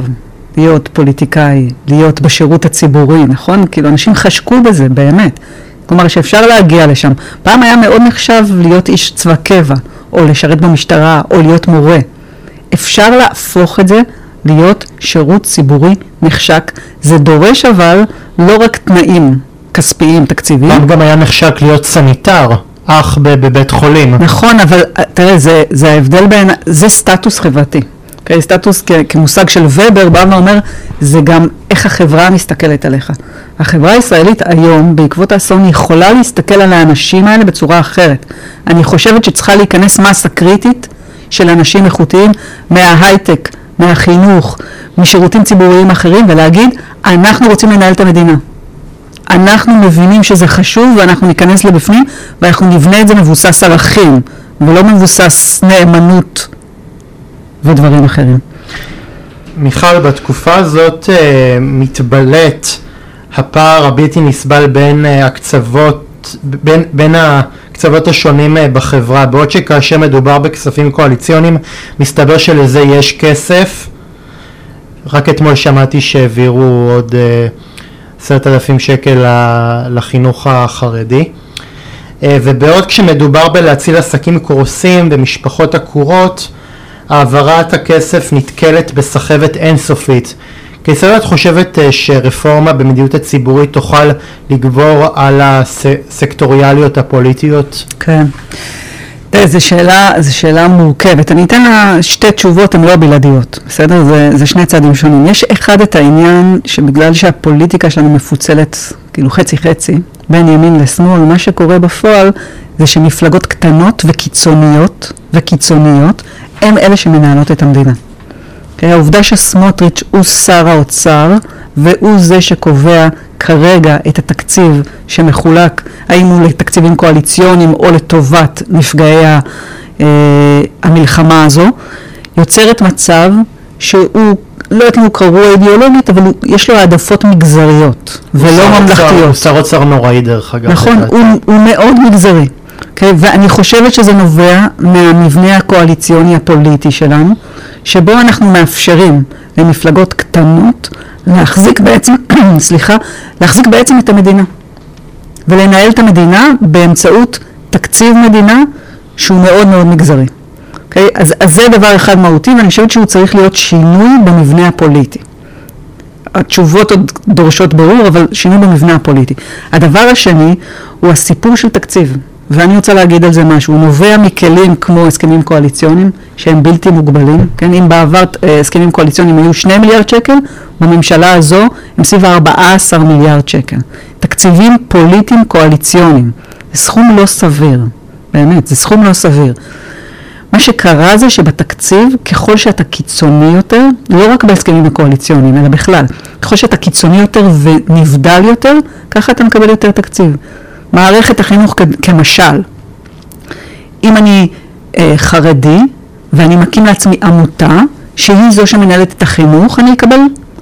להיות פוליטיקאי, להיות בשירות הציבורי, נכון? כאילו אנשים חשקו בזה, באמת. כלומר שאפשר להגיע לשם. פעם היה מאוד נחשב להיות איש צבא קבע, או לשרת במשטרה, או להיות מורה. אפשר להפוך את זה להיות שירות ציבורי נחשק. זה דורש אבל לא רק תנאים כספיים, תקציביים. פעם גם היה נחשק להיות סניטר. אח בבית חולים. נכון, אבל תראה, זה, זה ההבדל בין, זה סטטוס חברתי. Okay, אוקיי? סטטוס כ- כמושג של ובר בא ואומר, זה גם איך החברה מסתכלת עליך. החברה הישראלית היום, בעקבות האסון, יכולה להסתכל על האנשים האלה בצורה אחרת. אני חושבת שצריכה להיכנס מסה קריטית של אנשים איכותיים מההייטק, מהחינוך, משירותים ציבוריים אחרים, ולהגיד, אנחנו רוצים לנהל את המדינה. אנחנו מבינים שזה חשוב ואנחנו ניכנס לבפנים ואנחנו נבנה את זה מבוסס ערכים ולא מבוסס נאמנות ודברים אחרים. מיכל, בתקופה הזאת uh, מתבלט הפער הבלתי נסבל בין uh, הקצוות, בין, בין הקצוות השונים uh, בחברה, בעוד שכאשר מדובר בכספים קואליציוניים מסתבר שלזה יש כסף. רק אתמול שמעתי שהעבירו עוד uh, אלפים שקל לחינוך החרדי. Uh, ובעוד כשמדובר בלהציל עסקים קורסים ומשפחות עקורות, העברת הכסף נתקלת בסחבת אינסופית. כיצד את חושבת אה, שרפורמה במדיניות הציבורית תוכל לגבור על הסקטוריאליות הפוליטיות? כן. זו שאלה, שאלה מורכבת. אני אתן לה שתי תשובות, הן לא בלעדיות, בסדר? זה, זה שני צעדים שונים. יש אחד את העניין שבגלל שהפוליטיקה שלנו מפוצלת כאילו חצי חצי, בין ימין לשמאל, מה שקורה בפועל זה שמפלגות קטנות וקיצוניות, וקיצוניות, הם אלה שמנהלות את המדינה. Okay, אוקיי? העובדה שסמוטריץ' הוא שר האוצר והוא זה שקובע כרגע את התקציב שמחולק, האם הוא לתקציבים קואליציוניים או לטובת נפגעי ה, אה, המלחמה הזו, יוצרת מצב שהוא, לא יודעת אם הוא קרוע אידיאולוגית, אבל הוא, יש לו העדפות מגזריות ולא ממלכתיות. הוא שר אוצר נוראי דרך אגב. נכון, הוא, הוא מאוד מגזרי. Okay, אוקיי? ואני חושבת שזה נובע מהמבנה הקואליציוני הפוליטי שלנו, שבו אנחנו מאפשרים למפלגות קטנות להחזיק בעצם, [clears throat] סליחה, להחזיק בעצם את המדינה ולנהל את המדינה באמצעות תקציב מדינה שהוא מאוד מאוד מגזרי. Okay? אוקיי? אז, אז זה דבר אחד מהותי ואני חושבת שהוא צריך להיות שינוי במבנה הפוליטי. התשובות עוד דורשות ברור, אבל שינוי במבנה הפוליטי. הדבר השני הוא הסיפור של תקציב. ואני רוצה להגיד על זה משהו, הוא נובע מכלים כמו הסכמים קואליציוניים שהם בלתי מוגבלים, כן, אם בעבר אה, הסכמים קואליציוניים היו 2 מיליארד שקל, בממשלה הזו הם סביב 14 מיליארד שקל. תקציבים פוליטיים קואליציוניים, זה סכום לא סביר, באמת, זה סכום לא סביר. מה שקרה זה שבתקציב, ככל שאתה קיצוני יותר, לא רק בהסכמים הקואליציוניים, אלא בכלל, ככל שאתה קיצוני יותר ונבדל יותר, ככה אתה מקבל יותר תקציב. מערכת החינוך כמשל, אם אני אה, חרדי ואני מקים לעצמי עמותה שהיא זו שמנהלת את החינוך, אני אקבל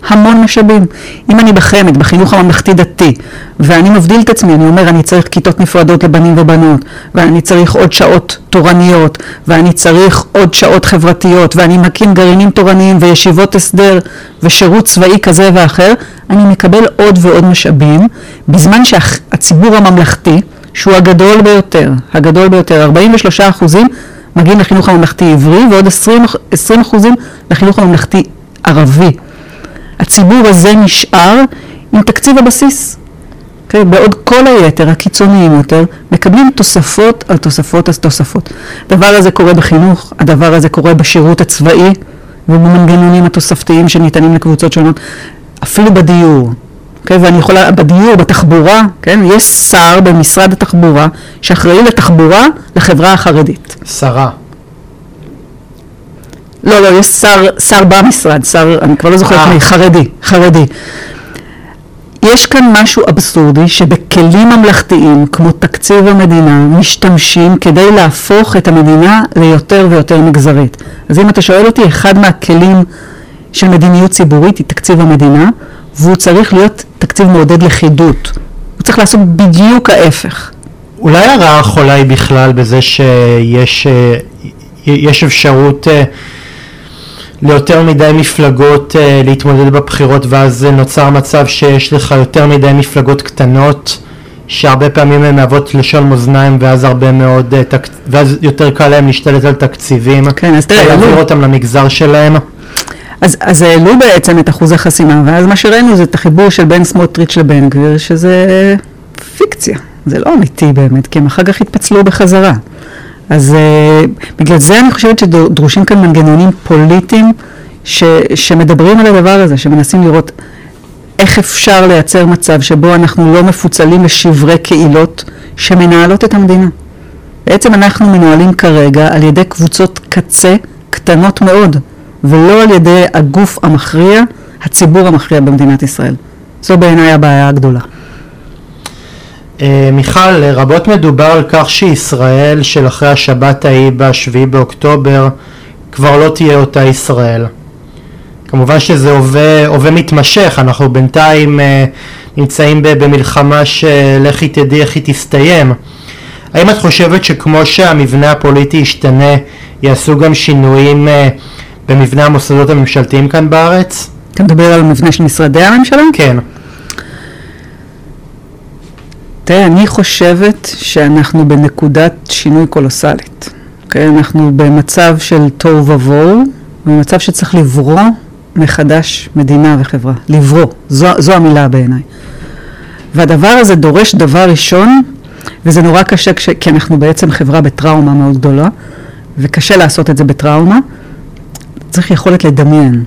המון משאבים. אם אני בחמ"ד, בחינוך הממלכתי דתי, ואני מבדיל את עצמי, אני אומר אני צריך כיתות נפרדות לבנים ובנות, ואני צריך עוד שעות תורניות, ואני צריך עוד שעות חברתיות, ואני מקים גרעינים תורניים וישיבות הסדר ושירות צבאי כזה ואחר, אני מקבל עוד ועוד משאבים, בזמן שהציבור הממלכתי, שהוא הגדול ביותר, הגדול ביותר, 43 אחוזים מגיעים לחינוך הממלכתי עברי ועוד 20, 20 אחוזים לחינוך הממלכתי ערבי. הציבור הזה נשאר עם תקציב הבסיס. Okay, אוקיי? בעוד כל היתר, הקיצוניים יותר, מקבלים תוספות על תוספות על תוספות. הדבר הזה קורה בחינוך, הדבר הזה קורה בשירות הצבאי ובמנגנונים התוספתיים שניתנים לקבוצות שונות, אפילו בדיור. Okay, אוקיי? ואני יכולה, בדיור, בתחבורה, כן, יש שר במשרד התחבורה שאחראי לתחבורה לחברה החרדית. שרה. לא, לא, יש שר, שר במשרד, שר, אני כבר לא זוכרת אה. מי, חרדי, חרדי. יש כאן משהו אבסורדי שבכלים ממלכתיים כמו תקציב המדינה משתמשים כדי להפוך את המדינה ליותר ויותר מגזרית. אז אם אתה שואל אותי, אחד מהכלים של מדיניות ציבורית היא תקציב המדינה והוא צריך להיות תקציב מעודד לכידות. הוא צריך לעשות בדיוק ההפך. אולי הרעה החולה היא בכלל בזה שיש אה, יש אפשרות אה, ליותר מדי מפלגות אה, להתמודד בבחירות ואז נוצר מצב שיש לך יותר מדי מפלגות קטנות שהרבה פעמים הן מהוות לשון מאזניים ואז הרבה מאוד, ואז יותר קל להם להשתלט על תקציבים, כן, אז תראה, להעביר אותם למגזר שלהם. אז, אז העלו בעצם את אחוז החסימה, ואז מה שראינו זה את החיבור של בין סמוטריץ' לבן גביר, שזה פיקציה, זה לא אמיתי באמת, כי הם אחר כך התפצלו בחזרה. אז uh, בגלל זה אני חושבת שדרושים כאן מנגנונים פוליטיים ש, שמדברים על הדבר הזה, שמנסים לראות איך אפשר לייצר מצב שבו אנחנו לא מפוצלים לשברי קהילות שמנהלות את המדינה. בעצם אנחנו מנוהלים כרגע על ידי קבוצות קצה קטנות מאוד. ולא על ידי הגוף המכריע, הציבור המכריע במדינת ישראל. זו בעיניי הבעיה הגדולה. אה, מיכל, רבות מדובר על כך שישראל של אחרי השבת ההיא ב-7 באוקטובר כבר לא תהיה אותה ישראל. כמובן שזה הווה, הווה מתמשך, אנחנו בינתיים אה, נמצאים במלחמה שלכי תדעי איך היא תסתיים. האם את חושבת שכמו שהמבנה הפוליטי ישתנה, יעשו גם שינויים אה, במבנה המוסדות הממשלתיים כאן בארץ? אתה מדבר על מבנה של משרדי הממשלה? כן. תראה, אני חושבת שאנחנו בנקודת שינוי קולוסלית. Okay, אוקיי? אנחנו במצב של תוהו ובוהו, במצב שצריך לברוא מחדש מדינה וחברה. לברוא, זו, זו המילה בעיניי. והדבר הזה דורש דבר ראשון, וזה נורא קשה כש, כי אנחנו בעצם חברה בטראומה מאוד גדולה, וקשה לעשות את זה בטראומה. צריך יכולת לדמיין.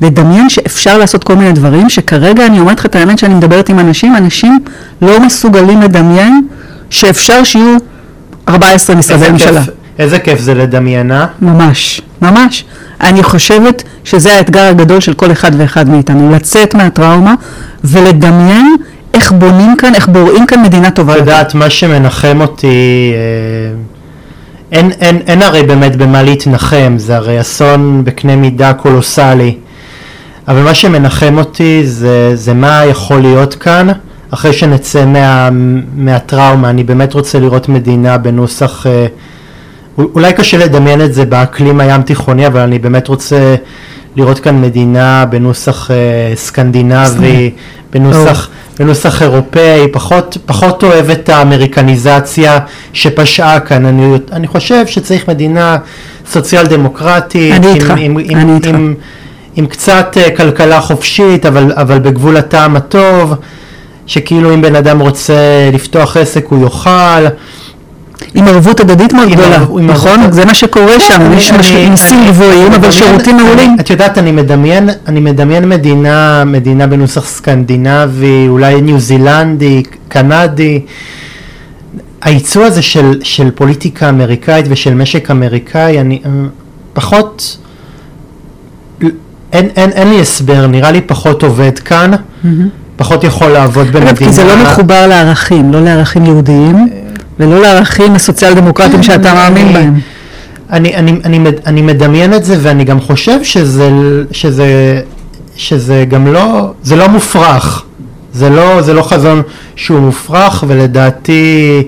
לדמיין שאפשר לעשות כל מיני דברים, שכרגע אני אומרת לך את האמת שאני מדברת עם אנשים, אנשים לא מסוגלים לדמיין שאפשר שיהיו 14 משרדי ממשלה. איזה כיף זה לדמיין, אה? ממש, ממש. אני חושבת שזה האתגר הגדול של כל אחד ואחד מאיתנו, לצאת מהטראומה ולדמיין איך בונים כאן, איך בוראים כאן מדינה טובה. את יודעת, מה שמנחם אותי... אה... אין, אין, אין הרי באמת במה להתנחם, זה הרי אסון בקנה מידה קולוסלי. אבל מה שמנחם אותי זה, זה מה יכול להיות כאן אחרי שנצא מה, מהטראומה. אני באמת רוצה לראות מדינה בנוסח, אה, אולי קשה לדמיין את זה באקלים הים תיכוני, אבל אני באמת רוצה לראות כאן מדינה בנוסח אה, סקנדינבי, בנוסח... בנוסח אירופאי, פחות, פחות אוהב את האמריקניזציה שפשעה כאן. אני, אני חושב שצריך מדינה סוציאל דמוקרטית, אני עם, איתך, עם, עם, אני איתך. עם, עם קצת uh, כלכלה חופשית, אבל, אבל בגבול הטעם הטוב, שכאילו אם בן אדם רוצה לפתוח עסק הוא יוכל. עם ערבות הדדית מאוד גדולה, נכון? זה מה שקורה שם, יש מיסים גבוהים, אבל שירותים מעולים. את יודעת, אני מדמיין, אני מדמיין מדינה, מדינה בנוסח סקנדינבי, אולי ניו זילנדי, קנדי. הייצוא הזה של, של פוליטיקה אמריקאית ושל משק אמריקאי, אני אה, פחות, אין, אין, אין לי הסבר, נראה לי פחות עובד כאן, mm-hmm. פחות יכול לעבוד במדינה. כי זה לא מחובר לערכים, לא לערכים יהודיים. אה, ולא לערכים הסוציאל דמוקרטיים שאתה מאמין בהם. אני, אני, אני, אני מדמיין את זה ואני גם חושב שזה, שזה, שזה גם לא, זה לא מופרך, זה לא, זה לא חזון שהוא מופרך ולדעתי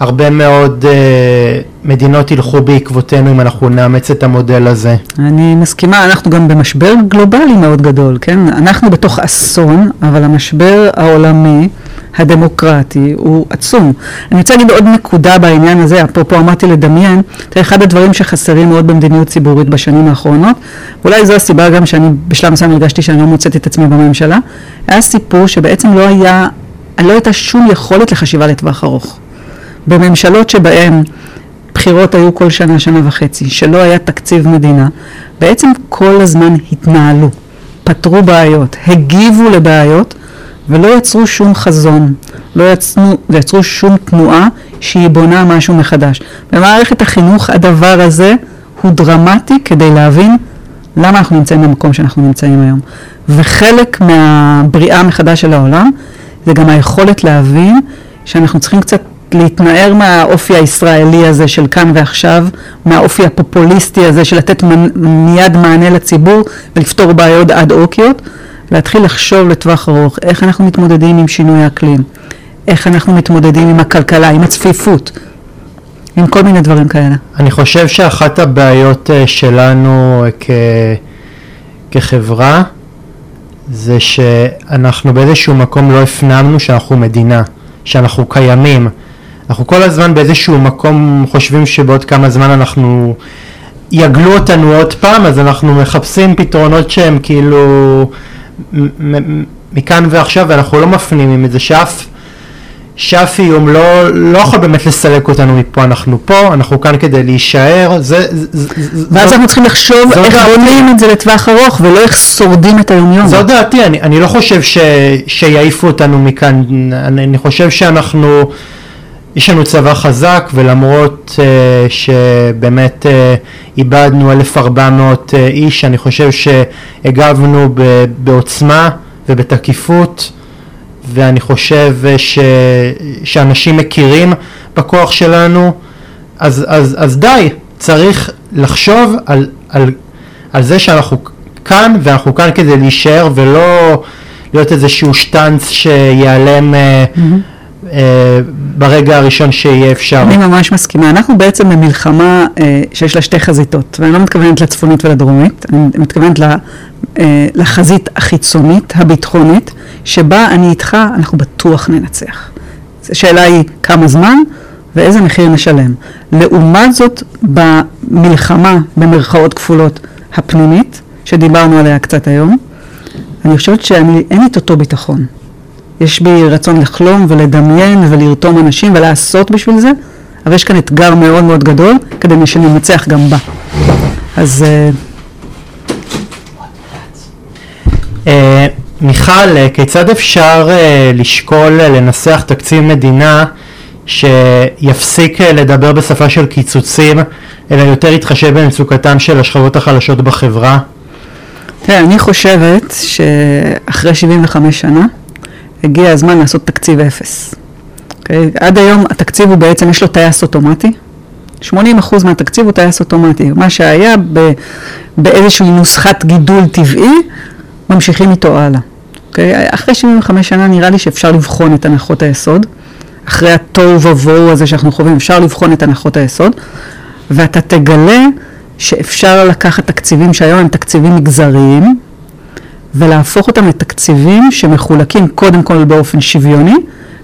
הרבה מאוד אה, מדינות ילכו בעקבותינו אם אנחנו נאמץ את המודל הזה. אני מסכימה, אנחנו גם במשבר גלובלי מאוד גדול, כן? אנחנו בתוך אסון, אבל המשבר העולמי הדמוקרטי הוא עצום. אני רוצה להגיד עוד נקודה בעניין הזה, אפרופו אמרתי לדמיין, תראה, אחד הדברים שחסרים מאוד במדיניות ציבורית בשנים האחרונות, ואולי זו הסיבה גם שאני בשלב מסוים הרגשתי שאני לא מוצאת את עצמי בממשלה, היה סיפור שבעצם לא היה, לא הייתה שום יכולת לחשיבה לטווח ארוך. בממשלות שבהן בחירות היו כל שנה, שנה וחצי, שלא היה תקציב מדינה, בעצם כל הזמן התנהלו, פתרו בעיות, הגיבו לבעיות, ולא יצרו שום חזון, לא יצרו, יצרו שום תנועה שהיא בונה משהו מחדש. במערכת החינוך הדבר הזה הוא דרמטי כדי להבין למה אנחנו נמצאים במקום שאנחנו נמצאים היום. וחלק מהבריאה מחדש של העולם זה גם היכולת להבין שאנחנו צריכים קצת להתנער מהאופי הישראלי הזה של כאן ועכשיו, מהאופי הפופוליסטי הזה של לתת מיד מענה לציבור ולפתור בעיות אד אוקיות, להתחיל לחשוב לטווח ארוך איך אנחנו מתמודדים עם שינוי האקלים, איך אנחנו מתמודדים עם הכלכלה, עם הצפיפות, עם כל מיני דברים כאלה. אני חושב שאחת הבעיות אה, שלנו אה, כ... כחברה זה שאנחנו באיזשהו מקום לא הפנמנו שאנחנו מדינה, שאנחנו קיימים. אנחנו כל הזמן באיזשהו מקום חושבים שבעוד כמה זמן אנחנו יגלו אותנו עוד פעם, אז אנחנו מחפשים פתרונות שהם כאילו מכאן ועכשיו, ואנחנו לא מפנימים את זה. שאף שאף איום לא, לא יכול באמת לסלק אותנו מפה, אנחנו פה, אנחנו כאן כדי להישאר, זה... זה ואז זאת, אנחנו צריכים לחשוב איך בונים את זה לטווח ארוך ולא איך שורדים את היומיום. זו דעתי, אני, אני לא חושב ש, שיעיפו אותנו מכאן, אני, אני חושב שאנחנו, יש לנו צבא חזק ולמרות uh, שבאמת uh, איבדנו 1400 uh, איש, אני חושב שהגבנו ב, בעוצמה ובתקיפות. ואני חושב ש, שאנשים מכירים בכוח שלנו, אז, אז, אז די, צריך לחשוב על, על, על זה שאנחנו כאן, ואנחנו כאן כדי להישאר ולא להיות איזשהו שטאנץ שיעלם mm-hmm. אה, ברגע הראשון שיהיה אפשר. אני ממש מסכימה. אנחנו בעצם במלחמה אה, שיש לה שתי חזיתות, ואני לא מתכוונת לצפונית ולדרומית, אני מתכוונת אה, לחזית החיצונית, הביטחונית, שבה אני איתך, אנחנו בטוח ננצח. השאלה היא כמה זמן ואיזה מחיר נשלם. לעומת זאת, במלחמה, במרכאות כפולות, הפנימית, שדיברנו עליה קצת היום, אני חושבת שאין לי את אותו ביטחון. יש בי רצון לחלום ולדמיין ולרתום אנשים ולעשות בשביל זה, אבל יש כאן אתגר מאוד מאוד גדול כדי שננצח גם בה. אז... Uh, מיכל, כיצד אפשר לשקול לנסח תקציב מדינה שיפסיק לדבר בשפה של קיצוצים, אלא יותר יתחשב במצוקתם של השכבות החלשות בחברה? תראה, אני חושבת שאחרי 75 שנה, הגיע הזמן לעשות תקציב אפס. Okay? אוקיי? עד היום התקציב הוא בעצם, יש לו טייס אוטומטי. 80% מהתקציב הוא טייס אוטומטי. מה שהיה ב, באיזושהי נוסחת גידול טבעי, ממשיכים איתו הלאה. Okay? אוקיי? אחרי 75 שנה נראה לי שאפשר לבחון את הנחות היסוד. אחרי התוהו ובוהו הזה שאנחנו חווים, אפשר לבחון את הנחות היסוד, ואתה תגלה שאפשר לקחת תקציבים שהיום הם תקציבים מגזריים, ולהפוך אותם לתקציבים שמחולקים קודם כל באופן שוויוני,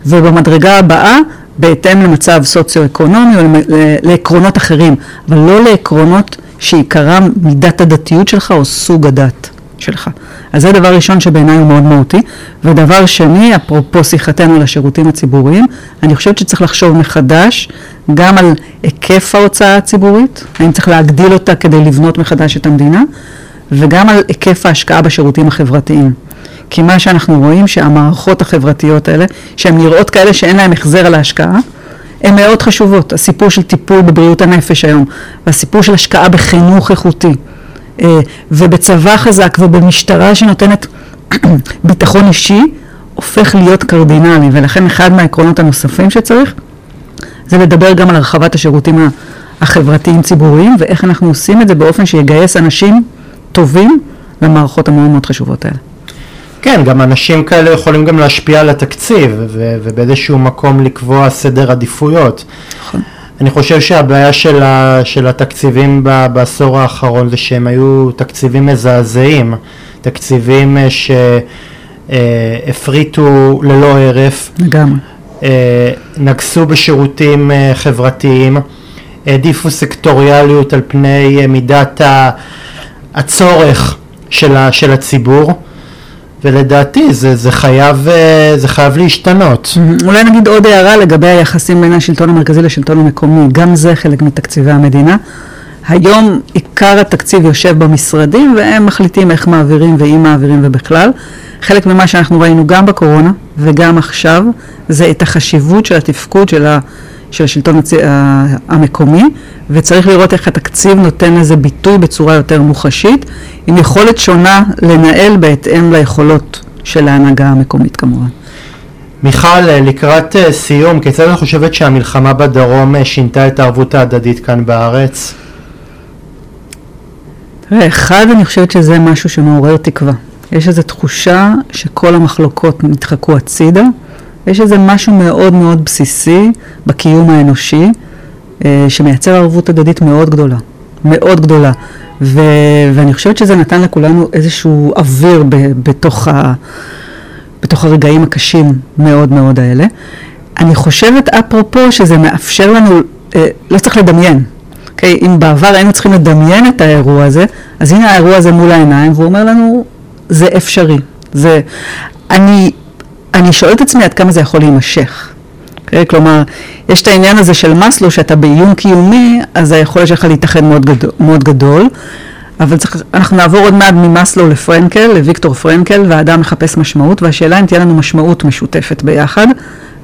ובמדרגה הבאה בהתאם למצב סוציו-אקונומי או לעקרונות אחרים, אבל לא לעקרונות שעיקרם מידת הדתיות שלך או סוג הדת שלך. אז זה דבר ראשון שבעיניי הוא מאוד מהותי. ודבר שני, אפרופו שיחתנו לשירותים הציבוריים, אני חושבת שצריך לחשוב מחדש גם על היקף ההוצאה הציבורית, האם צריך להגדיל אותה כדי לבנות מחדש את המדינה, וגם על היקף ההשקעה בשירותים החברתיים. כי מה שאנחנו רואים שהמערכות החברתיות האלה, שהן נראות כאלה שאין להן החזר על ההשקעה, הן מאוד חשובות. הסיפור של טיפול בבריאות הנפש היום, והסיפור של השקעה בחינוך איכותי, אה, ובצבא חזק ובמשטרה שנותנת [clears throat] ביטחון אישי, הופך להיות קרדינלי, ולכן אחד מהעקרונות הנוספים שצריך, זה לדבר גם על הרחבת השירותים החברתיים ציבוריים, ואיך אנחנו עושים את זה באופן שיגייס אנשים טובים למערכות המאוד מאוד חשובות האלה. כן, גם אנשים כאלה יכולים גם להשפיע על התקציב ו- ובאיזשהו מקום לקבוע סדר עדיפויות. נכון. אני חושב שהבעיה של, ה- של התקציבים ב- בעשור האחרון זה שהם היו תקציבים מזעזעים, תקציבים אה, שהפריטו אה, ללא הרף. לגמרי. אה, נגסו בשירותים חברתיים, העדיפו סקטוריאליות על פני מידת ה... הצורך של, ה, של הציבור, ולדעתי זה, זה, חייב, אה, זה חייב להשתנות. אולי נגיד עוד הערה לגבי היחסים בין השלטון המרכזי לשלטון המקומי, גם זה חלק מתקציבי המדינה. היום עיקר התקציב יושב במשרדים והם מחליטים איך מעבירים ואם מעבירים ובכלל. חלק ממה שאנחנו ראינו גם בקורונה וגם עכשיו זה את החשיבות של התפקוד של, ה, של השלטון הצ... המקומי וצריך לראות איך התקציב נותן לזה ביטוי בצורה יותר מוחשית עם יכולת שונה לנהל בהתאם ליכולות של ההנהגה המקומית כמובן. מיכל, לקראת אה, סיום, כיצד את חושבת שהמלחמה בדרום אה, שינתה את הערבות ההדדית כאן בארץ? תראה, אחד, אני חושבת שזה משהו שמעורר תקווה. יש איזו תחושה שכל המחלוקות נדחקו הצידה. יש איזה משהו מאוד מאוד בסיסי בקיום האנושי, אה, שמייצר ערבות הדדית מאוד גדולה. מאוד גדולה. ו- ואני חושבת שזה נתן לכולנו איזשהו אוויר ב- בתוך, ה- בתוך הרגעים הקשים מאוד מאוד האלה. אני חושבת, אפרופו, שזה מאפשר לנו, אה, לא צריך לדמיין. אוקיי? אם בעבר היינו צריכים לדמיין את האירוע הזה, אז הנה האירוע הזה מול העיניים, והוא אומר לנו, זה אפשרי. זה, אני, אני שואלת את עצמי עד כמה זה יכול להימשך. Okay, אוקיי? כלומר, יש את העניין הזה של מסלו, שאתה באיום קיומי, אז היכולת שלך להתאחד מאוד מאוד גדול. אבל צריך, אנחנו נעבור עוד מעט ממסלו לפרנקל, לוויקטור פרנקל, והאדם מחפש משמעות, והשאלה אם תהיה לנו משמעות משותפת ביחד,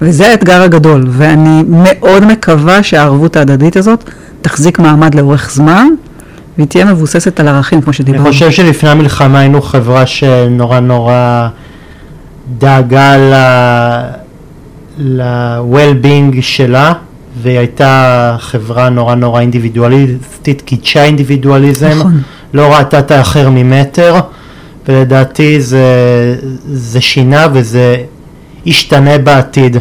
וזה האתגר הגדול, ואני מאוד מקווה שהערבות ההדדית הזאת תחזיק מעמד לאורך זמן, והיא תהיה מבוססת על ערכים, כמו שדיברנו. אני חושב שלפני המלחמה היינו חברה שנורא נורא דאגה ל-well-being שלה, והיא הייתה חברה נורא נורא אינדיבידואליסטית, קידשה אינדיבידואליזם, נכון. לא ראתה את האחר ממטר, ולדעתי זה, זה שינה וזה ישתנה בעתיד.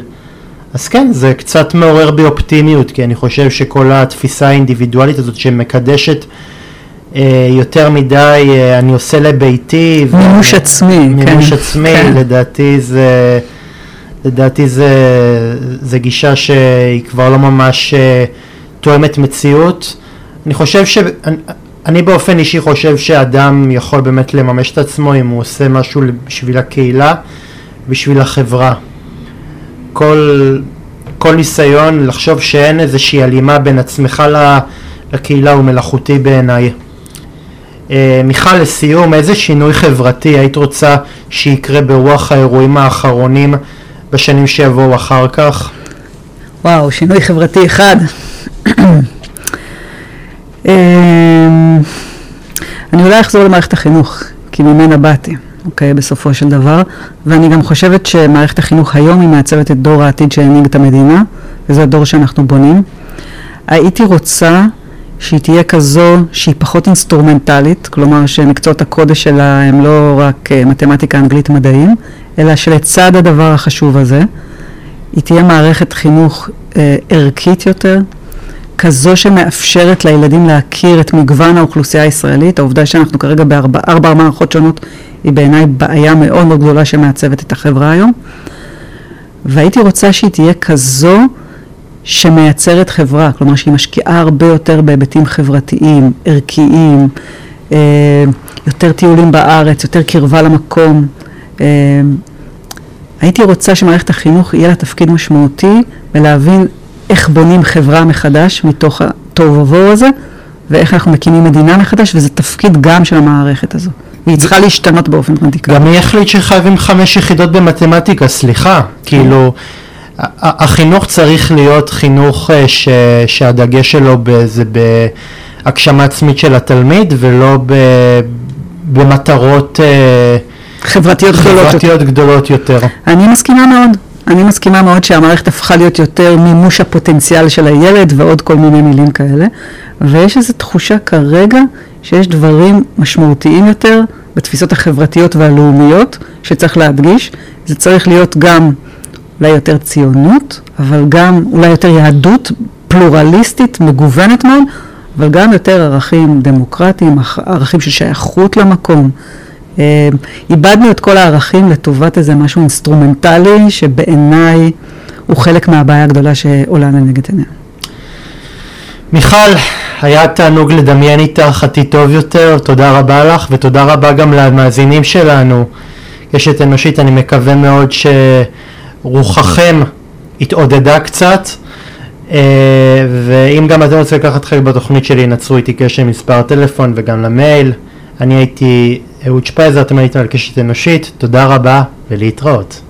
אז כן, זה קצת מעורר בי אופטימיות, כי אני חושב שכל התפיסה האינדיבידואלית הזאת שמקדשת אה, יותר מדי, אה, אני עושה לביתי. מימוש עצמי, כן. מימוש עצמי, כן. לדעתי זה... לדעתי זה, זה גישה שהיא כבר לא ממש אה, תואמת מציאות. אני חושב ש... אני, אני באופן אישי חושב שאדם יכול באמת לממש את עצמו אם הוא עושה משהו בשביל הקהילה, בשביל החברה. כל, כל ניסיון לחשוב שאין איזושהי הלימה בין עצמך לקהילה הוא מלאכותי בעיניי. אה, מיכל, לסיום, איזה שינוי חברתי היית רוצה שיקרה ברוח האירועים האחרונים בשנים שיבואו אחר כך? וואו, שינוי חברתי אחד. [coughs] אמ, אני אולי אחזור למערכת החינוך, כי ממנה באתי. אוקיי, בסופו של דבר. ואני גם חושבת שמערכת החינוך היום היא מעצבת את דור העתיד שהנהיג את המדינה, וזה הדור שאנחנו בונים. הייתי רוצה שהיא תהיה כזו שהיא פחות אינסטרומנטלית, כלומר שמקצועות הקודש שלה הם לא רק uh, מתמטיקה, אנגלית, מדעים, אלא שלצד הדבר החשוב הזה, היא תהיה מערכת חינוך uh, ערכית יותר, כזו שמאפשרת לילדים להכיר את מגוון האוכלוסייה הישראלית, העובדה שאנחנו כרגע בארבע מערכות שונות היא בעיניי בעיה מאוד מאוד גדולה שמעצבת את החברה היום. והייתי רוצה שהיא תהיה כזו שמייצרת חברה, כלומר שהיא משקיעה הרבה יותר בהיבטים חברתיים, ערכיים, אה, יותר טיולים בארץ, יותר קרבה למקום. אה, הייתי רוצה שמערכת החינוך יהיה לה תפקיד משמעותי ולהבין איך בונים חברה מחדש מתוך התוהו ובוהו הזה ואיך אנחנו מקימים מדינה מחדש וזה תפקיד גם של המערכת הזו. והיא צריכה להשתנות באופן רדיקלי. גם מי החליט שחייבים חמש יחידות במתמטיקה, סליחה, כאילו החינוך צריך להיות חינוך אה, ש, שהדגש שלו זה בהגשמה עצמית של התלמיד ולא ב, במטרות אה, חברתיות, חברתיות גדולות, גדולות יותר. אני מסכימה מאוד. אני מסכימה מאוד שהמערכת הפכה להיות יותר מימוש הפוטנציאל של הילד ועוד כל מיני מילים כאלה, ויש איזו תחושה כרגע שיש דברים משמעותיים יותר בתפיסות החברתיות והלאומיות שצריך להדגיש. זה צריך להיות גם אולי יותר ציונות, אבל גם אולי יותר יהדות פלורליסטית, מגוונת מאוד, אבל גם יותר ערכים דמוקרטיים, ערכים של שייכות למקום. אה, איבדנו את כל הערכים לטובת איזה משהו אינסטרומנטלי שבעיניי הוא חלק מהבעיה הגדולה שעולה לנגד עיניה. מיכל, היה תענוג לדמיין איתך עתיד טוב יותר, תודה רבה לך ותודה רבה גם למאזינים שלנו. קשת אנושית, אני מקווה מאוד שרוחכם התעודדה קצת. אה, ואם גם אתם רוצים לקחת חלק בתוכנית שלי, נצרו איתי קשר מספר טלפון וגם למייל. אני הייתי אהוד שפייזר, אתם הייתם על קשת אנושית, תודה רבה ולהתראות.